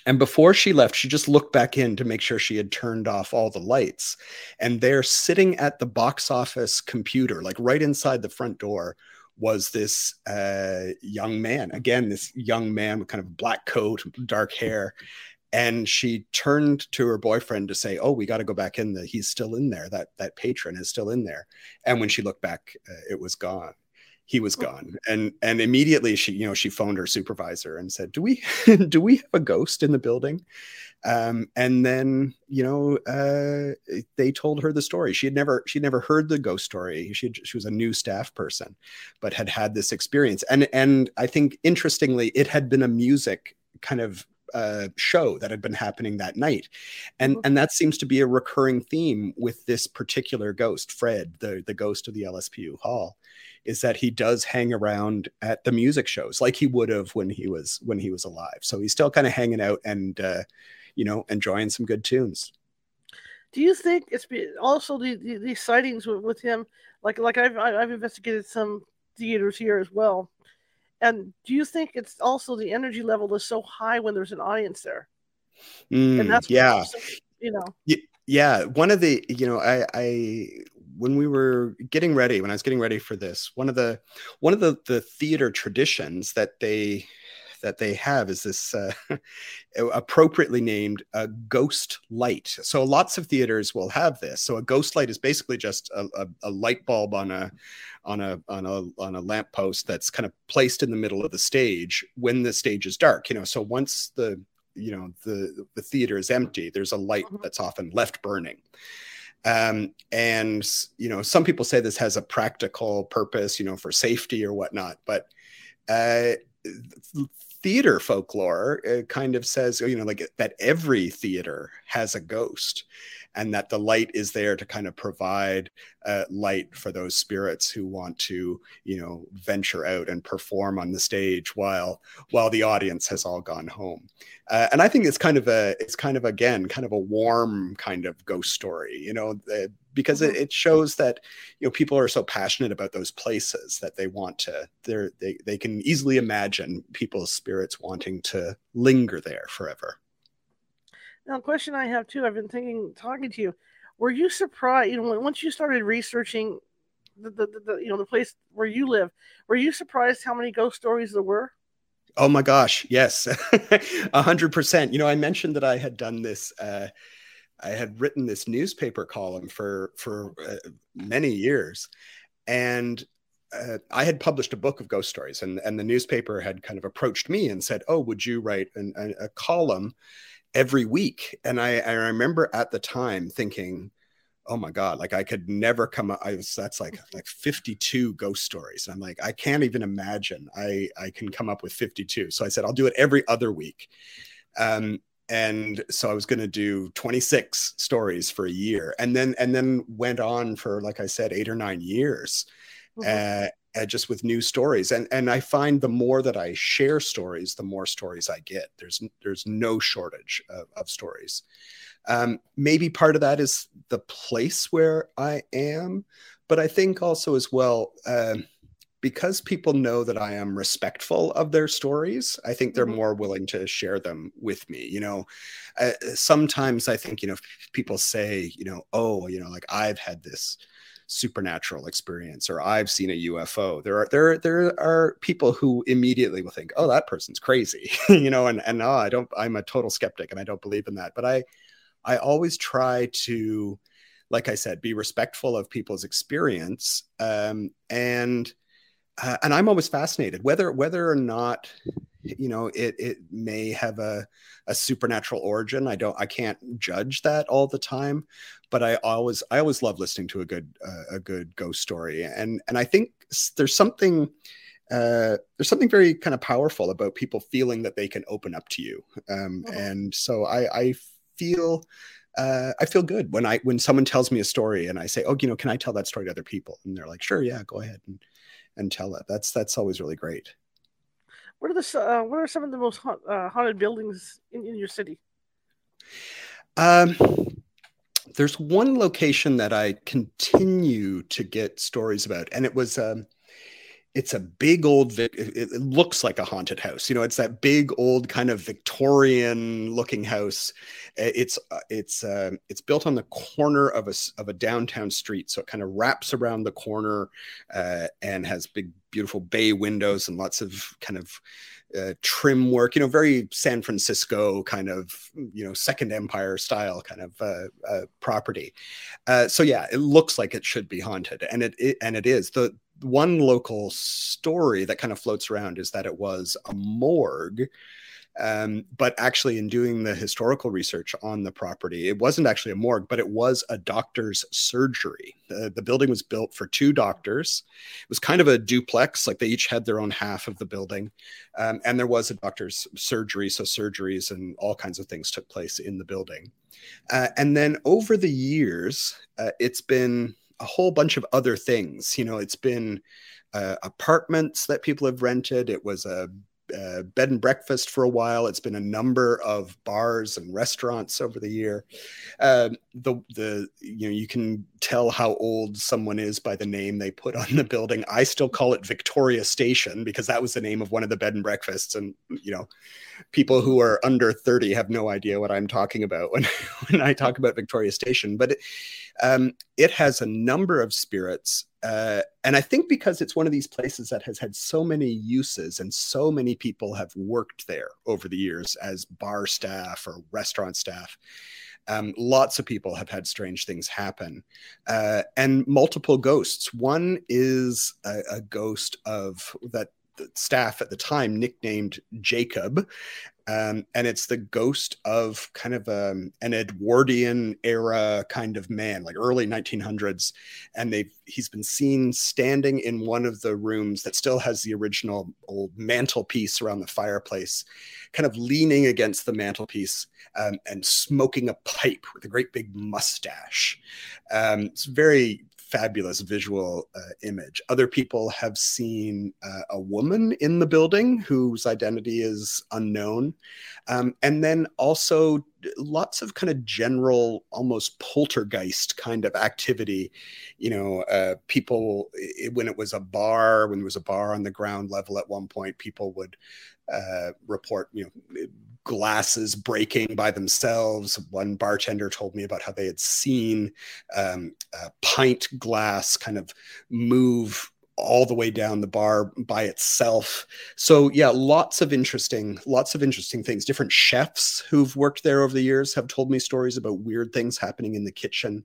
and before she left, she just looked back in to make sure she had turned off all the lights. And there, sitting at the box office computer, like right inside the front door, was this uh, young man. Again, this young man with kind of black coat, dark hair. And she turned to her boyfriend to say, "Oh, we got to go back in. The he's still in there. That that patron is still in there." And when she looked back, uh, it was gone he was gone and and immediately she you know she phoned her supervisor and said do we do we have a ghost in the building? Um, and then you know uh, they told her the story. She had never she'd never heard the ghost story. She she was a new staff person but had had this experience. And and i think interestingly it had been a music kind of uh, show that had been happening that night, and mm-hmm. and that seems to be a recurring theme with this particular ghost, Fred, the the ghost of the LSPU hall, is that he does hang around at the music shows like he would have when he was when he was alive. So he's still kind of hanging out and uh, you know enjoying some good tunes. Do you think it's also the, the, the sightings with, with, him? Like like I've I've investigated some theaters here as well. And do you think it's also the energy level is so high when there's an audience there? Mm, and that's yeah, you know. Yeah, one of the you know I I when we were getting ready, when I was getting ready for this, one of the one of the the theater traditions that they that they have is this uh, appropriately named a ghost light. So lots of theaters will have this. So a ghost light is basically just a, a, a light bulb on a on a on a on a lamp post that's kind of placed in the middle of the stage when the stage is dark. You know, so once the you know the the theater is empty, there's a light mm-hmm. that's often left burning. Um, and you know, some people say this has a practical purpose, you know, for safety or whatnot. But uh, theater folklore it kind of says you know like that every theater has a ghost and that the light is there to kind of provide uh, light for those spirits who want to you know venture out and perform on the stage while while the audience has all gone home. Uh, and i think it's kind of a it's kind of again kind of a warm kind of ghost story you know uh, because mm-hmm. it, it, shows that you know people are so passionate about those places that they want to they're they, they can easily imagine people's spirits wanting to linger there forever now, a question I have too. I've been thinking, talking to you. Were you surprised? You know, once you started researching the, the, the, you know the place where you live, were you surprised how many ghost stories there were? Oh my gosh, yes, a hundred percent. You know, I mentioned that I had done this. Uh, I had written this newspaper column for for uh, many years, and uh, I had published a book of ghost stories, and and the newspaper had kind of approached me and said, "Oh, would you write an, a, a column?" every week. And I, I remember at the time thinking, oh my god like i could never come up i was that's like like 52 ghost stories and i'm like i can't even imagine i i can come up with 52 so i said i'll do it every other week um and so i was going to do 26 stories for a year and then and then went on for like i said eight or nine years mm-hmm. uh, uh, just with new stories and and i find the more that i share stories the more stories i get there's there's no shortage of, of stories um, maybe part of that is the place where i am but i think also as well uh, because people know that i am respectful of their stories i think they're mm-hmm. more willing to share them with me you know uh, sometimes i think you know people say you know oh you know like i've had this supernatural experience or I've seen a UFO. There are there there are people who immediately will think, "Oh, that person's crazy," you know, and and oh, I don't. I'm a total skeptic and I don't believe in that. But I I always try to, like I said, be respectful of people's experience um, and. Uh, and I'm always fascinated whether whether or not you know it it may have a a supernatural origin. I don't I can't judge that all the time, but I always I always love listening to a good uh, a good ghost story, and and I think there's something uh, there's something very kind of powerful about people feeling that they can open up to you, um, mm-hmm. and so I I feel. Uh, I feel good when I when someone tells me a story and I say, "Oh, you know, can I tell that story to other people?" And they're like, "Sure, yeah, go ahead and and tell it." That's that's always really great. What are the uh, what are some of the most ha- uh, haunted buildings in, in your city? Um, there's one location that I continue to get stories about, and it was um, it's a big old it looks like a haunted house you know it's that big old kind of victorian looking house it's uh, it's uh, it's built on the corner of a of a downtown street so it kind of wraps around the corner uh, and has big beautiful bay windows and lots of kind of uh, trim work, you know, very San Francisco kind of, you know, Second Empire style kind of uh, uh, property. So yeah, it looks like it should be haunted, and it, it and it is. the one local story that kind of floats around is that it was a morgue um, but actually, in doing the historical research on the property, it wasn't actually a morgue, but it was a doctor's surgery. The, the building was built for two doctors. It was kind of a duplex, like they each had their own half of the building. Um, and there was a doctor's surgery. So, surgeries and all kinds of things took place in the building. Uh, and then over the years, uh, it's been a whole bunch of other things. You know, it's been uh, apartments that people have rented, it was a uh, bed and breakfast for a while. It's been a number of bars and restaurants over the year. Uh, the the you know you can tell how old someone is by the name they put on the building. I still call it Victoria Station because that was the name of one of the bed and breakfasts. And you know, people who are under thirty have no idea what I'm talking about when when I talk about Victoria Station. But it, um, it has a number of spirits uh, and I think because it's one of these places that has had so many uses and so many people have worked there over the years as bar staff or restaurant staff, um, lots of people have had strange things happen uh, and multiple ghosts. One is a, a ghost of that the staff at the time nicknamed Jacob. Um, and it's the ghost of kind of um, an Edwardian era kind of man, like early 1900s. And they've he's been seen standing in one of the rooms that still has the original old mantelpiece around the fireplace, kind of leaning against the mantelpiece um, and smoking a pipe with a great big mustache. Um, it's very fabulous visual uh, image. Other people have seen uh, a woman in the building whose identity is unknown. Um, and then also lots of kind of general, almost poltergeist kind of activity. You know, uh, people, it, when it was a bar, when there was a bar on the ground level at one point, people would uh, report, you know, glasses breaking by themselves. One bartender told me about how they had seen um, a pint glass kind of move all the way down the bar by itself. So yeah, lots of interesting, lots of interesting things. Different chefs who've worked there over the years have told me stories about weird things happening in the kitchen.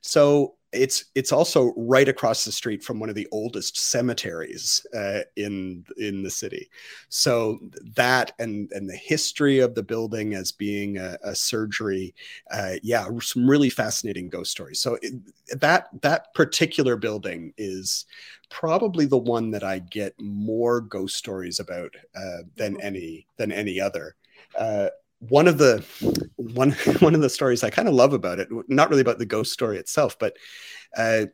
So it's it's also right across the street from one of the oldest cemeteries uh, in in the city. So that and and the history of the building as being a, a surgery, uh, yeah, some really fascinating ghost stories. So it, that that particular building is probably the one that I get more ghost stories about uh, than mm-hmm. any than any other. One of the one one of the stories I kind of love about it, not really about the ghost story itself, but uh,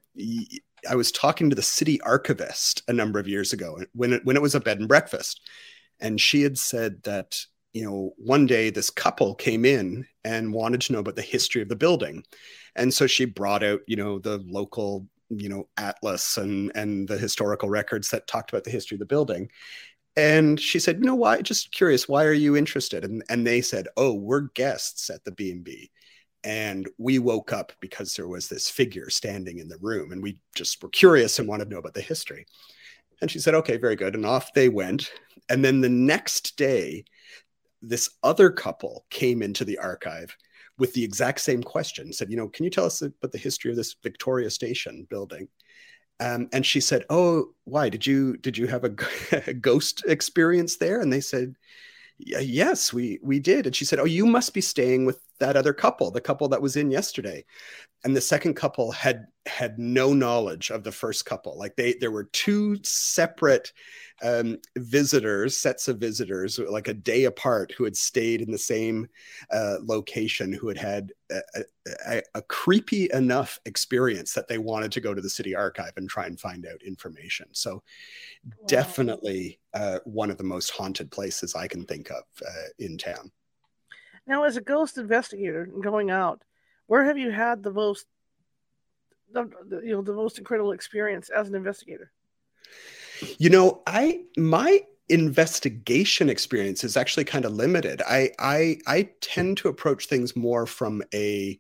I was talking to the city archivist a number of years ago when it, when it was a bed and breakfast, and she had said that you know one day this couple came in and wanted to know about the history of the building, and so she brought out you know the local you know atlas and and the historical records that talked about the history of the building and she said, "You know why? Just curious. Why are you interested?" And and they said, "Oh, we're guests at the B and B, and we woke up because there was this figure standing in the room, and we just were curious and wanted to know about the history." And she said, "Okay, very good." And off they went. And then the next day, this other couple came into the archive with the exact same question. Said, "You know, can you tell us about the history of this Victoria Station building?" Um, and she said, "Oh, why did you did you have a, a ghost experience there?" And they said, "Yes, we we did." And she said, "Oh, you must be staying with that other couple, the couple that was in yesterday." And the second couple had had no knowledge of the first couple. Like they there were two separate um, visitors, sets of visitors, like a day apart, who had stayed in the same uh, location, who had had a, a, a, creepy enough experience that they wanted to go to the city archive and try and find out information. So, wow. definitely uh, one of the most haunted places I can think of uh, in town. Now, as a ghost investigator going out, where have you had the most, the, the, you know, the most incredible experience as an investigator? You know, I my investigation experience is actually kind of limited. I I I tend to approach things more from a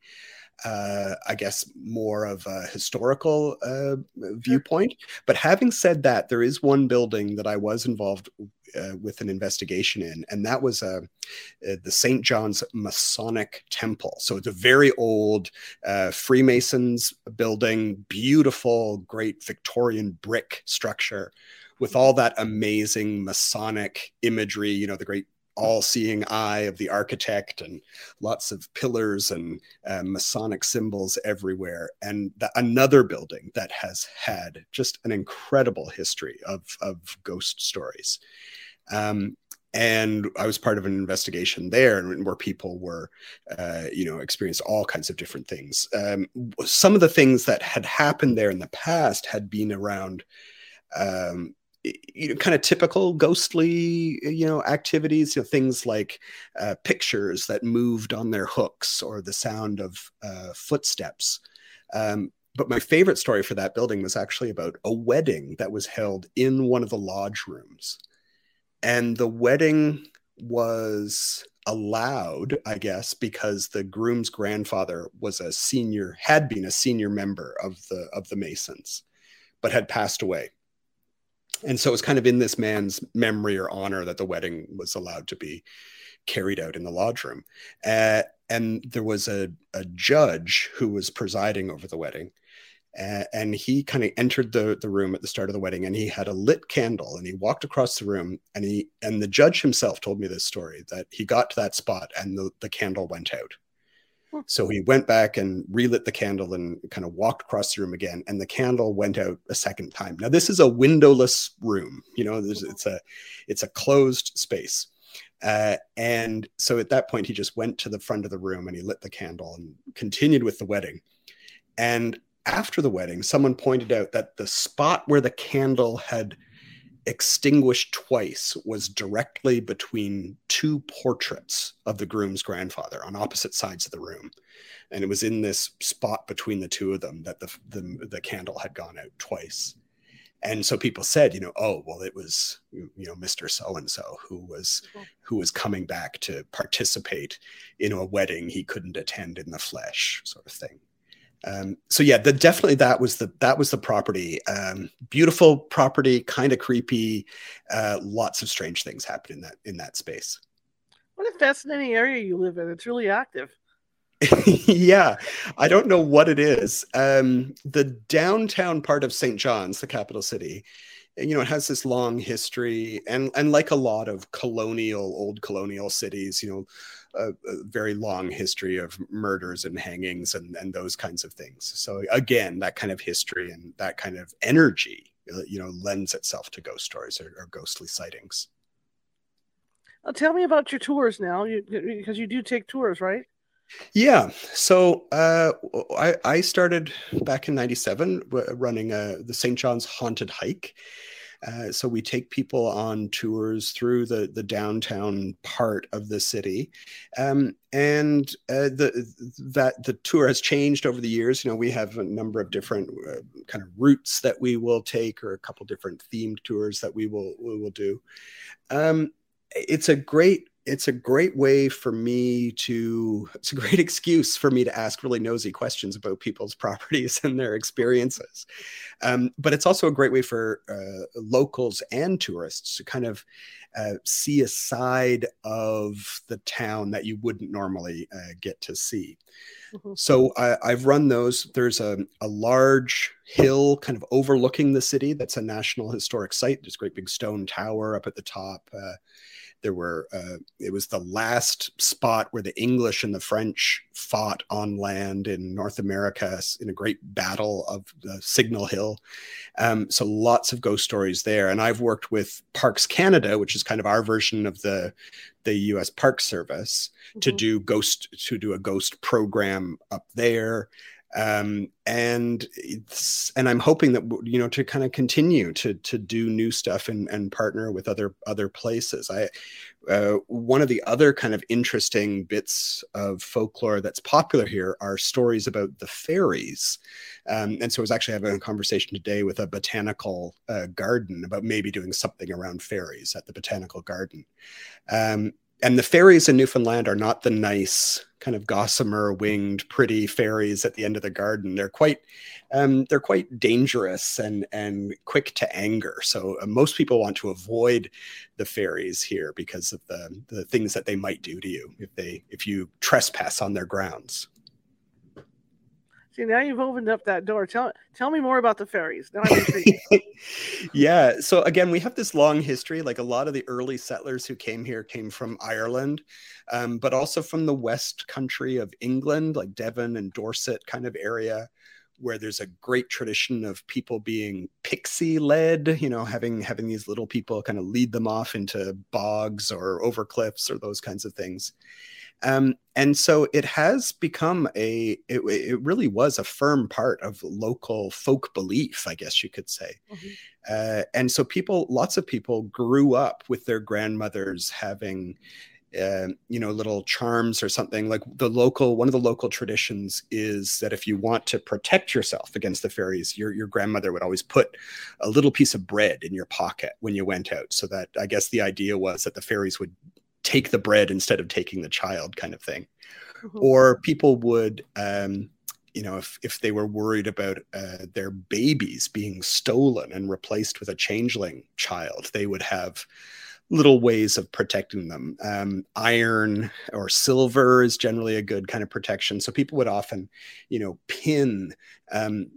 uh, I guess more of a historical uh, viewpoint. But having said that, there is one building that I was involved uh, with an investigation in, and that was uh, uh, the St. John's Masonic Temple. So it's a very old uh, Freemasons building, beautiful, great Victorian brick structure with all that amazing Masonic imagery, you know, the great all seeing eye of the architect and lots of pillars and uh, Masonic symbols everywhere. And the, another building that has had just an incredible history of, of ghost stories. Um, and I was part of an investigation there where people were, uh, you know, experienced all kinds of different things. Um, some of the things that had happened there in the past had been around um, you know, kind of typical ghostly, you know, activities, you know, things like uh, pictures that moved on their hooks or the sound of uh, footsteps. Um, but my favorite story for that building was actually about a wedding that was held in one of the lodge rooms. And the wedding was allowed, I guess, because the groom's grandfather was a senior, had been a senior member of the of the Masons, but had passed away and so it was kind of in this man's memory or honor that the wedding was allowed to be carried out in the lodge room. Uh, and there was a, a judge who was presiding over the wedding. Uh, and he kind of entered the, the room at the start of the wedding and he had a lit candle and he walked across the room and he and the judge himself told me this story that he got to that spot and the, the candle went out so he went back and relit the candle and kind of walked across the room again, and the candle went out a second time. Now this is a windowless room. You know, it's a it's a closed space. Uh, and so at that point, he just went to the front of the room and he lit the candle and continued with the wedding. And after the wedding, someone pointed out that the spot where the candle had extinguished twice was directly between two portraits of the groom's grandfather on opposite sides of the room. And it was in this spot between the two of them that the the, the candle had gone out twice. And so people said you know oh well it was you know mr so and so who was who was coming back to participate in a wedding he couldn't attend in the flesh sort of thing um, so yeah, the, definitely that was the that was the property. Um, beautiful property, kind of creepy. Uh, lots of strange things happen in that in that space. What a fascinating area you live in. It's really active. yeah, I don't know what it is. Um, the downtown part of St. John's, the capital city, you know, it has this long history, and and like a lot of colonial, old colonial cities, you know, a, a, very long history of murders and hangings and, and those kinds of things. So again, that kind of history and that kind of energy, uh, you know, lends itself to ghost stories or, or ghostly sightings. Uh, tell me about your tours now, you, because you do take tours, right? Yeah. So uh, I, I started back in 97 running uh, the St. John's Haunted Hike. Uh, so we take people on tours through the the downtown part of the city, um, and uh, the that the tour has changed over the years. You know, we have a number of different uh, kind of routes that we will take, or a couple different themed tours that we will we will do. Um, it's a great it's a great way for me to it's a great excuse for me to ask really nosy questions about people's properties and their experiences. Um, but it's also a great way for uh, locals and tourists to kind of uh, see a side of the town that you wouldn't normally uh, get to see. Mm-hmm. so I, have run those. There's a, a large hill kind of overlooking the city that's a national historic site. There's a great big stone tower up at the top uh, there were uh, it was the last spot where the English and the French fought on land in North America in a great battle of the Signal Hill. Um, so lots of ghost stories there. And I've worked with Parks Canada, which is kind of our version of the the U.S. Park Service, mm-hmm. to do ghost to do a ghost program up there um, and it's and I'm hoping that you know to kind of continue to to do new stuff and and partner with other other places. I uh, one of the other kind of interesting bits of folklore that's popular here are stories about the fairies. Um, and so I was actually having a conversation today with a botanical uh, garden about maybe doing something around fairies at the botanical garden. Um, and the fairies in Newfoundland are not the nice kind of gossamer winged pretty fairies at the end of the garden. They're quite um, they're quite dangerous and and quick to anger. So uh, most people want to avoid the fairies here because of the the things that they might do to you if they if you trespass on their grounds. See, now you've opened up that door. Tell tell me more about the fairies. Now yeah. So again, we have this long history. Like a lot of the early settlers who came here came from Ireland, um, but also from the west country of England, like Devon and Dorset kind of area, where there's a great tradition of people being pixie led. You know, having having these little people kind of lead them off into bogs or over cliffs or those kinds of things. Um, and so it has become a, it, it, really was a firm part of local folk belief, I guess you could say. Mm-hmm. Uh, and so people, lots of people grew up with their grandmothers having, uh, you know, little charms or something like the local, one of the local traditions is that if you want to protect yourself against the fairies, your, your grandmother would always put a little piece of bread in your pocket when you went out. So that I guess the idea was that the fairies would take the bread instead of taking the child kind of thing. Mm-hmm. or people would um, you know if, if they were worried about uh, their babies being stolen and replaced with a changeling child they would have little ways of protecting them. Um, iron or silver is generally a good kind of protection. So people would often you know pin um,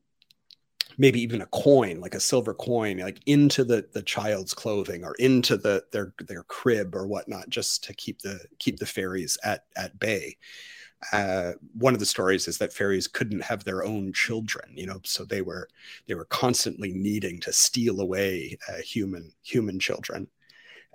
maybe even a coin like a silver coin like into the the child's clothing or into the their their crib or whatnot just to keep the keep the fairies at at bay uh, one of the stories is that fairies couldn't have their own children you know so they were they were constantly needing to steal away uh, human human children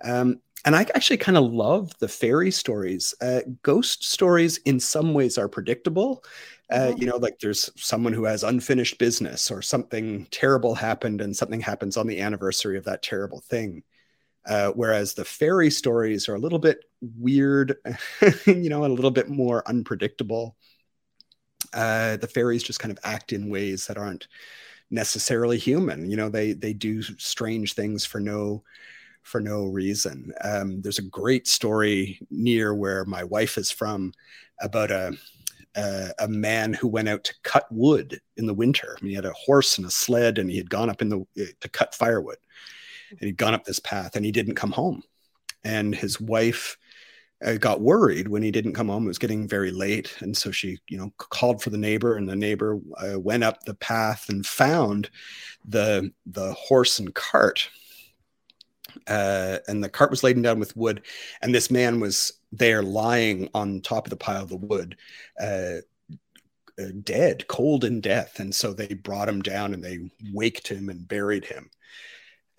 um, and I actually kind of love the fairy stories. Uh, ghost stories, in some ways, are predictable. Uh, mm-hmm. You know, like there's someone who has unfinished business, or something terrible happened, and something happens on the anniversary of that terrible thing. Uh, whereas the fairy stories are a little bit weird, you know, and a little bit more unpredictable. Uh, the fairies just kind of act in ways that aren't necessarily human. You know, they they do strange things for no for no reason. Um, there's a great story near where my wife is from about a, a, a man who went out to cut wood in the winter. I mean, he had a horse and a sled, and he had gone up in the eh, to cut firewood, and he'd gone up this path, and he didn't come home. And his wife uh, got worried when he didn't come home. It was getting very late, and so she, you know, called for the neighbor, and the neighbor uh, went up the path and found the the horse and cart uh, and the cart was laden down with wood, and this man was there lying on top of the pile of the wood, uh, uh, dead, cold in death. And so they brought him down and they waked him and buried him.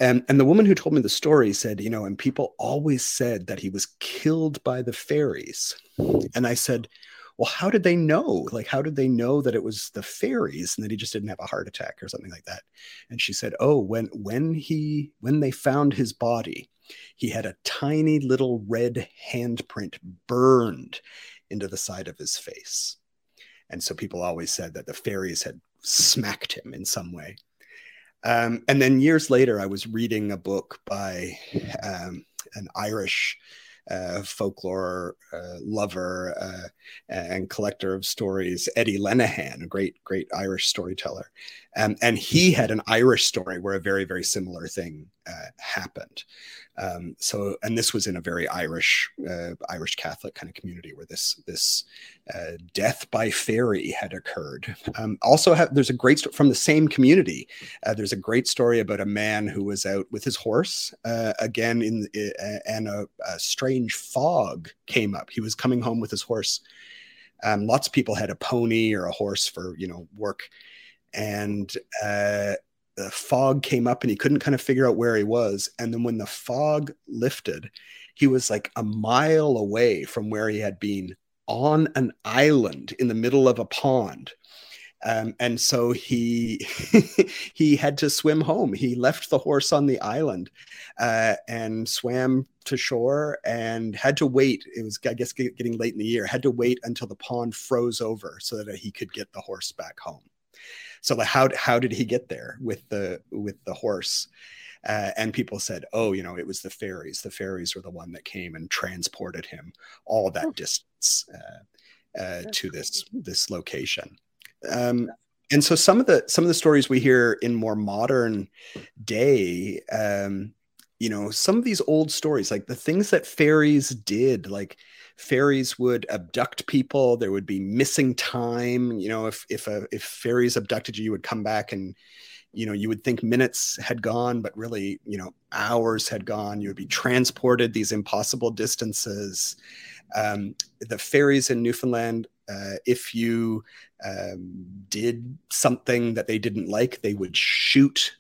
And, and the woman who told me the story said, you know, and people always said that he was killed by the fairies. And I said, well, how did they know? Like, how did they know that it was the fairies and that he just didn't have a heart attack or something like that? And she said, oh, when when he when they found his body, he had a tiny little red handprint burned into the side of his face. And so people always said that the fairies had smacked him in some way. Um, and then years later, I was reading a book by um, an Irish uh, folklore uh, lover uh, and collector of stories, Eddie Lenihan, a great, great Irish storyteller. Um, and he had an Irish story where a very, very similar thing uh, happened. Um, so, and this was in a very Irish, uh, Irish Catholic kind of community where this this uh, death by fairy had occurred. Um, also, have, there's a great story from the same community. Uh, there's a great story about a man who was out with his horse uh, again in and a, a, strange fog came up. He was coming home with his horse. Um, lots of people had a pony or a horse for you know work, and uh, the fog came up and he couldn't kind of figure out where he was. And then when the fog lifted, he was like a mile away from where he had been on an island in the middle of a pond. Um, and so he he had to swim home. He left the horse on the island uh, and swam to shore and had to wait. It was, I guess, getting late in the year. Had to wait until the pond froze over so that he could get the horse back home. So like, how how did he get there with the with the horse? Uh, and people said, "Oh, you know, it was the fairies. The fairies were the one that came and transported him all that oh. distance uh, uh, to this this location." Um, and so some of the some of the stories we hear in more modern day, um, you know, some of these old stories, like the things that fairies did, like fairies would abduct people there would be missing time you know if if a, if fairies abducted you you would come back and you know you would think minutes had gone but really you know hours had gone. You would be transported these impossible distances. Um, the fairies in newfoundland uh, if you um, did something that they didn't like they would shoot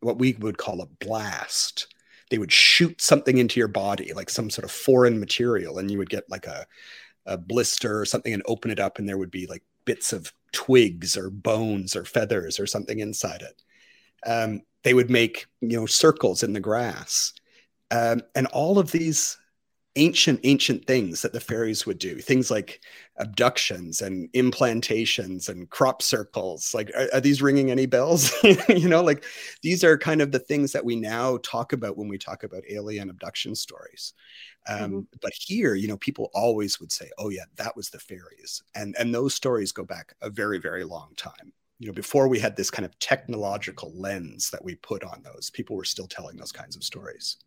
what we would call a blast they would shoot something into your body, like some sort of foreign material, and you would get like a, a blister or something and open it up, and there would be like bits of twigs or bones or feathers or something inside it. Um, they would make you know circles in the grass, um, and all of these ancient ancient things that the fairies would do things like abductions and implantations and crop circles. Like are, are, these ringing any bells? You know like these are kind of the things that we now talk about when we talk about alien abduction stories. Um, mm-hmm. but here you know people always would say oh yeah that was the fairies. And and those stories go back a very very long time. You know before we had this kind of technological lens that we put on those people were still telling those kinds of stories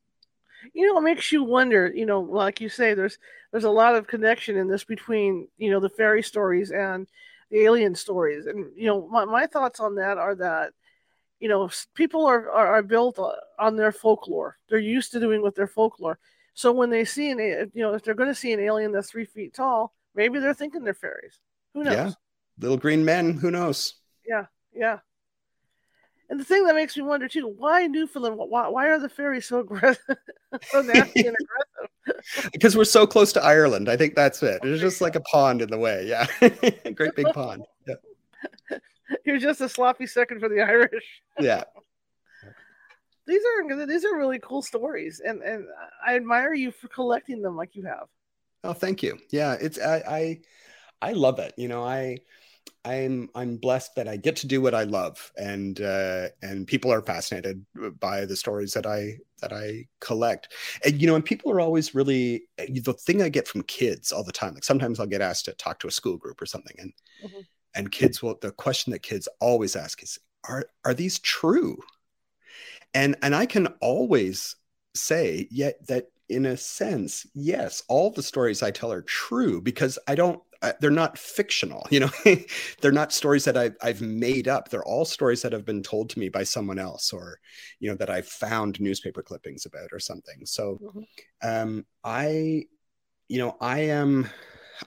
you know, it makes you wonder. You know, like you say, there's there's a lot of connection in this between you know the fairy stories and the alien stories, and you know, my my thoughts on that are that you know, people are, are, are built uh, on their folklore. They're used to doing with their folklore. So when they see an, eh, you know, if they're going to see an alien that's three feet tall, maybe they're thinking they're fairies. Who knows? Yeah, little green men. Who knows? Yeah, yeah. And the thing that makes me wonder too, why Newfoundland? Why, why are the fairies so aggressive, so nasty and aggressive? because we're so close to Ireland. I think that's it. It's oh, just like a pond in the way. Yeah, great big pond. Yeah. You're just a sloppy second for the Irish. yeah. These are these are really cool stories, and and I admire you for collecting them like you have. Oh, thank you. Yeah, it's I I, I love it. You know, I I'm I'm blessed that I get to do what I love, and uh, and people are fascinated by the stories that I that I collect. And you know, and people are always really the thing I get from kids all the time. Like sometimes I'll get asked to talk to a school group or something, and mm-hmm. and kids will the question that kids always ask is, "Are are these true?" And and I can always say, yet yeah, that in a sense, yes, all the stories I tell are true because I don't they're not fictional you know? They're not stories that I've, I've made up. They're all stories that have been told to me by someone else or you know that i found newspaper clippings about or something. So mm-hmm. um i you know i am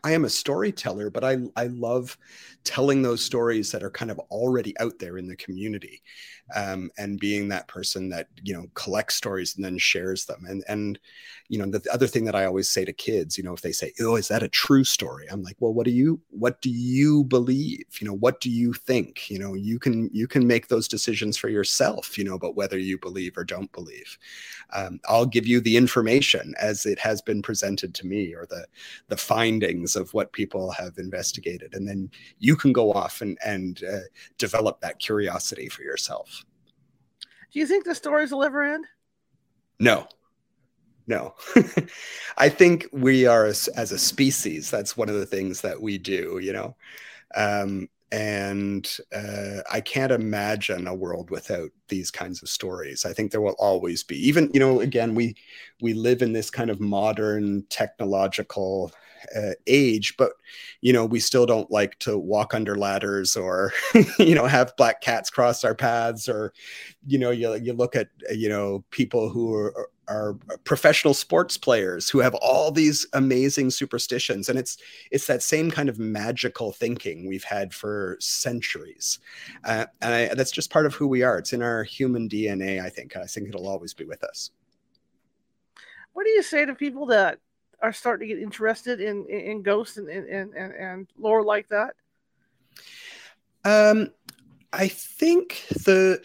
I am a storyteller, but I, I love telling those stories that are kind of already out there in the community um, and being that person that, you know, collects stories and then shares them. And, and, you know, the, the other thing that I always say to kids, you know, if they say, oh, is that a true story? I'm like, well, what do you, what do you believe? You know, what do you think? You know, you can, you can make those decisions for yourself, you know, but whether you believe or don't believe. Um, I'll give you the information as it has been presented to me or the, the findings of what people have investigated. And then you can go off and and uh, develop that curiosity for yourself. Do you think the stories will ever end? No. No. I think we are as, as, a species that's one of the things that we do you know? Um, and uh, I can't imagine a world without these kinds of stories. I think there will always be. Even you know, again, we we live in this kind of modern technological uh, age, but you know, we still don't like to walk under ladders or you know have black cats cross our paths, or you know, you you look at you know people who are are professional sports players who have all these amazing superstitions. And it's it's that same kind of magical thinking we've had for centuries. Uh, and I, that's just part of who we are. It's in our human dna i think. I think it'll always be with us. What do you say to people that are starting to get interested in in, in ghosts and, and and and lore like that? Um i think the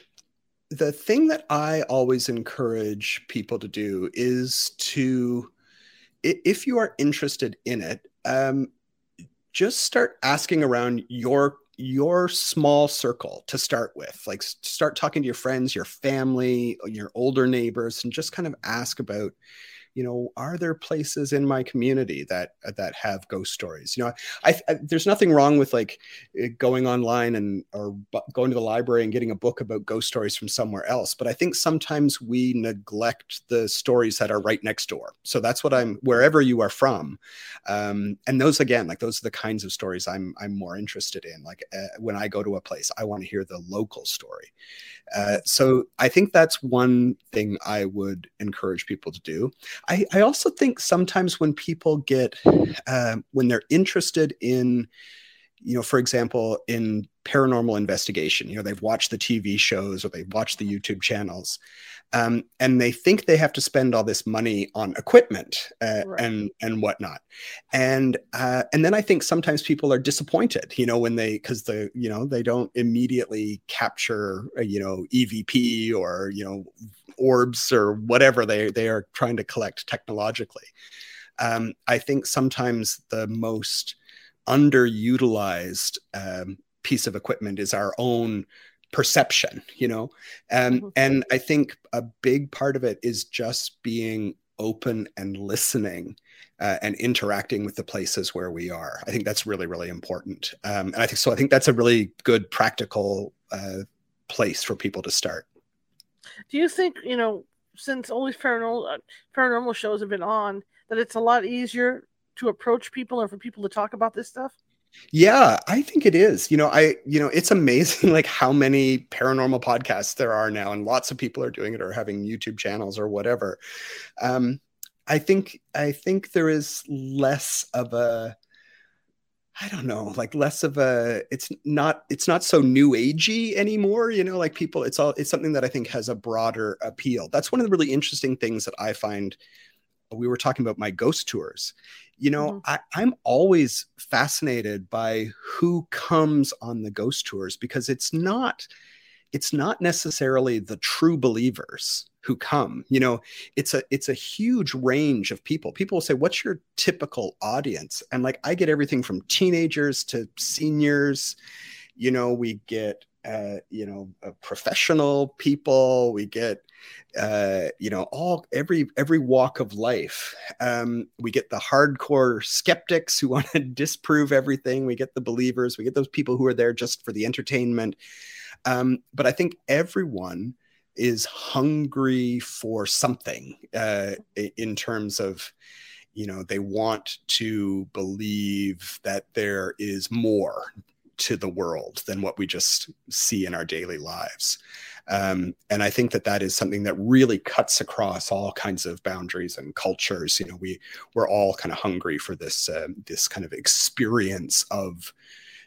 the thing that I always encourage people to do is to, if you are interested in it, um, just start asking around your your small circle to start with. Like start talking to your friends your family your older neighbors and just kind of ask about you know are there places in my community that that have ghost stories? You know I, I, there's nothing wrong with like eh, going online and or going to the library and getting a book about ghost stories from somewhere else but i think sometimes we neglect the stories that are right next door. So that's what i'm wherever you are from um, and those again like those are the kinds of stories i'm i'm more interested in. Like uh, when i go to a place i want to hear the local story. Uh, so i think that's one thing i would encourage people to do I, I also think sometimes when people get uh, when they're interested in you know for example in paranormal investigation you know they've watched the tv shows or they've watched the youtube channels um, and they think they have to spend all this money on equipment uh, right. and and whatnot and uh, and then i think sometimes people are disappointed you know when they because the you know they don't immediately capture uh, you know evp or you know orbs or whatever they they are trying to collect technologically um, i think sometimes the most underutilized um, piece of equipment is our own perception you know? Um, mm-hmm. and i think a big part of it is just being open and listening uh, and interacting with the places where we are. I think that's really really important. Um, and i think so i think that's a really good practical uh, place for people to start. Do you think you know since all these paranormal uh, paranormal shows have been on that it's a lot easier to approach people and for people to talk about this stuff Yeah, I think it is. You know, I you know, it's amazing like how many paranormal podcasts there are now and lots of people are doing it or having YouTube channels or whatever. Um I think I think there is less of a I don't know, like less of a it's not it's not so new agey anymore, you know, like people it's all it's something that I think has a broader appeal. That's one of the really interesting things that I find we were talking about my ghost tours. You know, mm-hmm. I, I'm always fascinated by who comes on the ghost tours because it's not it's not necessarily the true believers who come. You know it's a it's a huge range of people. People will say what's your typical audience? And like i get everything from teenagers to seniors. You know we get uh, you know uh, professional people. We get uh, you know all every every walk of life um, we get the hardcore skeptics who want to disprove everything. We get the believers. We get those people who are there just for the entertainment. Um, but I think everyone is hungry for something uh, in terms of, you know, they want to believe that there is more to the world than what we just see in our daily lives. Um, and I think that that is something that really cuts across all kinds of boundaries and cultures. You know, we we're all kind of hungry for this uh, this kind of experience of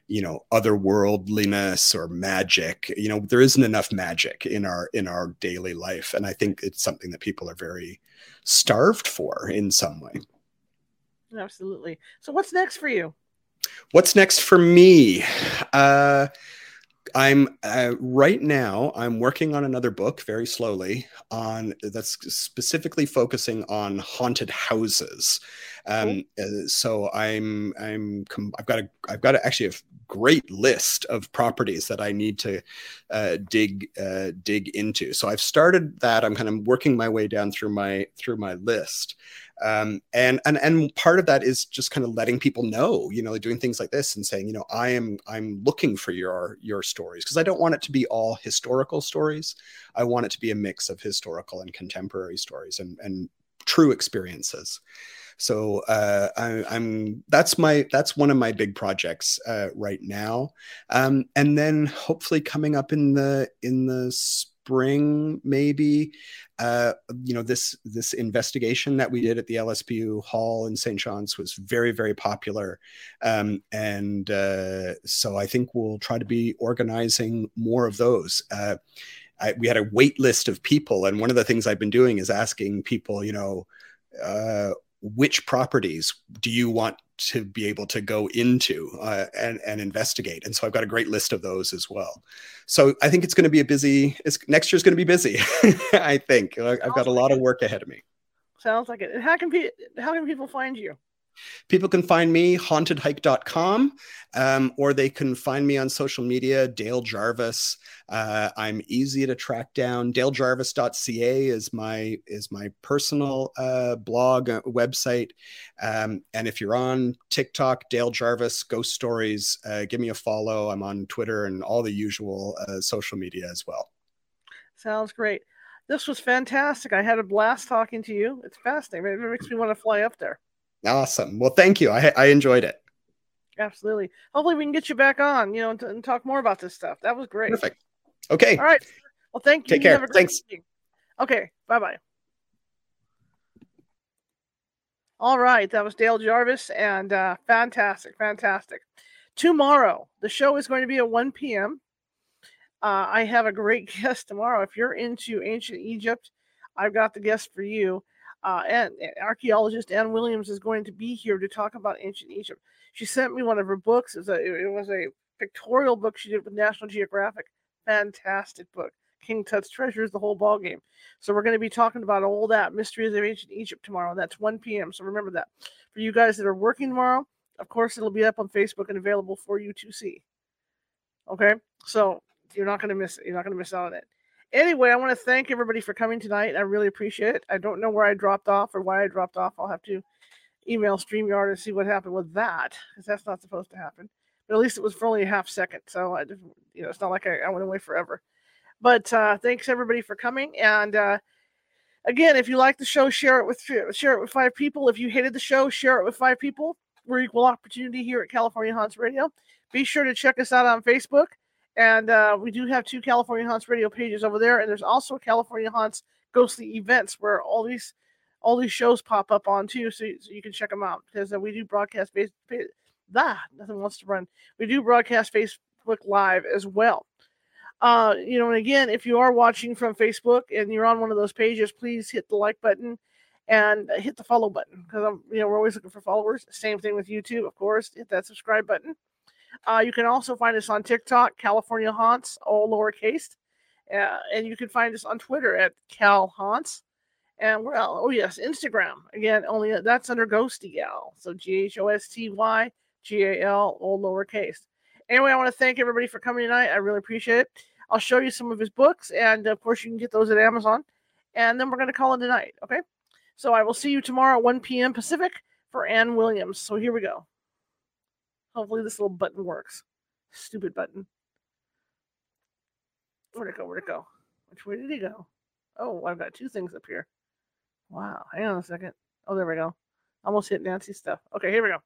you know otherworldliness or magic. You know there isn't enough magic in our in our daily life. And i think it's something that people are very starved for in some way. Absolutely. So what's next for you? What's next for me? Uh I'm uh, right now. I'm working on another book very slowly on that's specifically focusing on haunted houses. Um, cool. Uh, so I'm I'm I've got a I've got a, actually a great list of properties that I need to uh, dig uh, dig into. So I've started that. I'm kind of working my way down through my through my list. Um, and and and part of that is just kind of letting people know, you know, doing things like this and saying, you know, I am I'm looking for your your stories because I don't want it to be all historical stories. I want it to be a mix of historical and contemporary stories and and true experiences. So uh, I, am that's my that's one of my big projects uh, right now, um, and then hopefully coming up in the in the spring maybe uh, you know this this investigation that we did at the lspu hall in st john's was very very popular. Um, and uh, so i think we'll try to be organizing more of those. Uh, I, we had a wait list of people and one of the things i've been doing is asking people you know uh, which properties do you want to be able to go into uh, and, and investigate. And so i've got a great list of those as well. So i think it's going to be a busy it's, next year's going to be busy i think. I've got a lot of work ahead of me. Sounds like it. How can, pe- how can people find you People can find me hauntedhike.com um, or they can find me on social media, Dale Jarvis. Uh, I'm easy to track down. DaleJarvis.ca is my is my personal uh, blog uh, website. Um, and if you're on TikTok, Dale Jarvis Ghost Stories, uh, give me a follow. I'm on Twitter and all the usual uh, social media as well. Sounds great. This was fantastic. I had a blast talking to you. It's fascinating. It makes me want to fly up there. Awesome. Well, thank you. I, I enjoyed it. Absolutely. Hopefully, we can get you back on, you know, and, and talk more about this stuff. That was great. Perfect. Okay. All right. Well, thank you. Take care. Thanks. Meeting. Okay. Bye bye. All right. That was Dale Jarvis, and uh, fantastic, fantastic. Tomorrow, the show is going to be at 1 p.m. Uh, I have a great guest tomorrow. If you're into ancient Egypt, I've got the guest for you uh, and, and archaeologist Ann Williams is going to be here to talk about ancient Egypt. She sent me one of her books. It was a, it was a pictorial book she did with National Geographic. Fantastic book. King Tut's Treasures, the whole ball game. So we're going to be talking about all that mysteries of ancient Egypt tomorrow. That's 1 p.m. So remember that. For you guys that are working tomorrow, of course, it'll be up on Facebook and available for you to see. Okay, so you're not going to miss it. You're not going to miss out on it anyway, I want to thank everybody for coming tonight. I really appreciate it. I don't know where I dropped off or why I dropped off. I'll have to email StreamYard and see what happened with that because that's not supposed to happen. But at least it was for only a half second. So I just, you know, it's not like I, I went away forever. But uh, thanks everybody for coming. And uh, again, if you like the show, share it with share it with five people. If you hated the show, share it with five people. we're equal opportunity here at California Haunts Radio. Be sure to check us out on Facebook. And uh, we do have two California Haunts radio pages over there. And there's also California Haunts ghostly events where all these all these shows pop up on too, so, so you can check them out because uh, we do broadcast based. Ah, nothing wants to run. We do broadcast Facebook Live as well. Uh, you know, and again, if you are watching from Facebook and you're on one of those pages, please hit the like button and hit the follow button because I'm, you know, we're always looking for followers. Same thing with YouTube, of course. Hit that subscribe button. Uh, you can also find us on TikTok, California Haunts, all lowercase. Uh, and you can find us on Twitter at Cal Haunts. And else? Oh, yes, Instagram. Again, only that's under Ghosty Gal. So G H O S T Y G A L, all lowercase. Anyway, I want to thank everybody for coming tonight. I really appreciate it. I'll show you some of his books. And of course, you can get those at Amazon. And then we're going to call it a night. Okay. So I will see you tomorrow at 1 p.m. Pacific for Ann Williams. So here we go. Hopefully, this little button works. Stupid button. Where'd it go? Where'd it go? Which way did he go? Oh, I've got two things up here. Wow. Hang on a second. Oh, there we go. Almost hit Nancy stuff. Okay, here we go.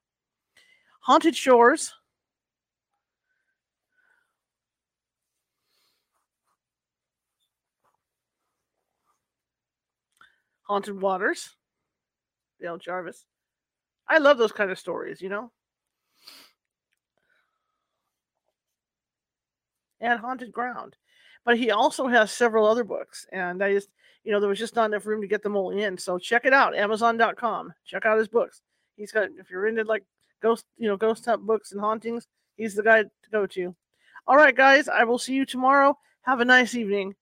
Haunted Shores. Haunted Waters. Dale Jarvis. I love those kind of stories, you know? And Haunted Ground. But he also has several other books, and I just, you know, there was just not enough room to get them all in. So check it out, Amazon.com. Check out his books. He's got, if you're into like ghost, you know, ghost hunt books and hauntings, he's the guy to go to. All right, guys, I will see you tomorrow. Have a nice evening.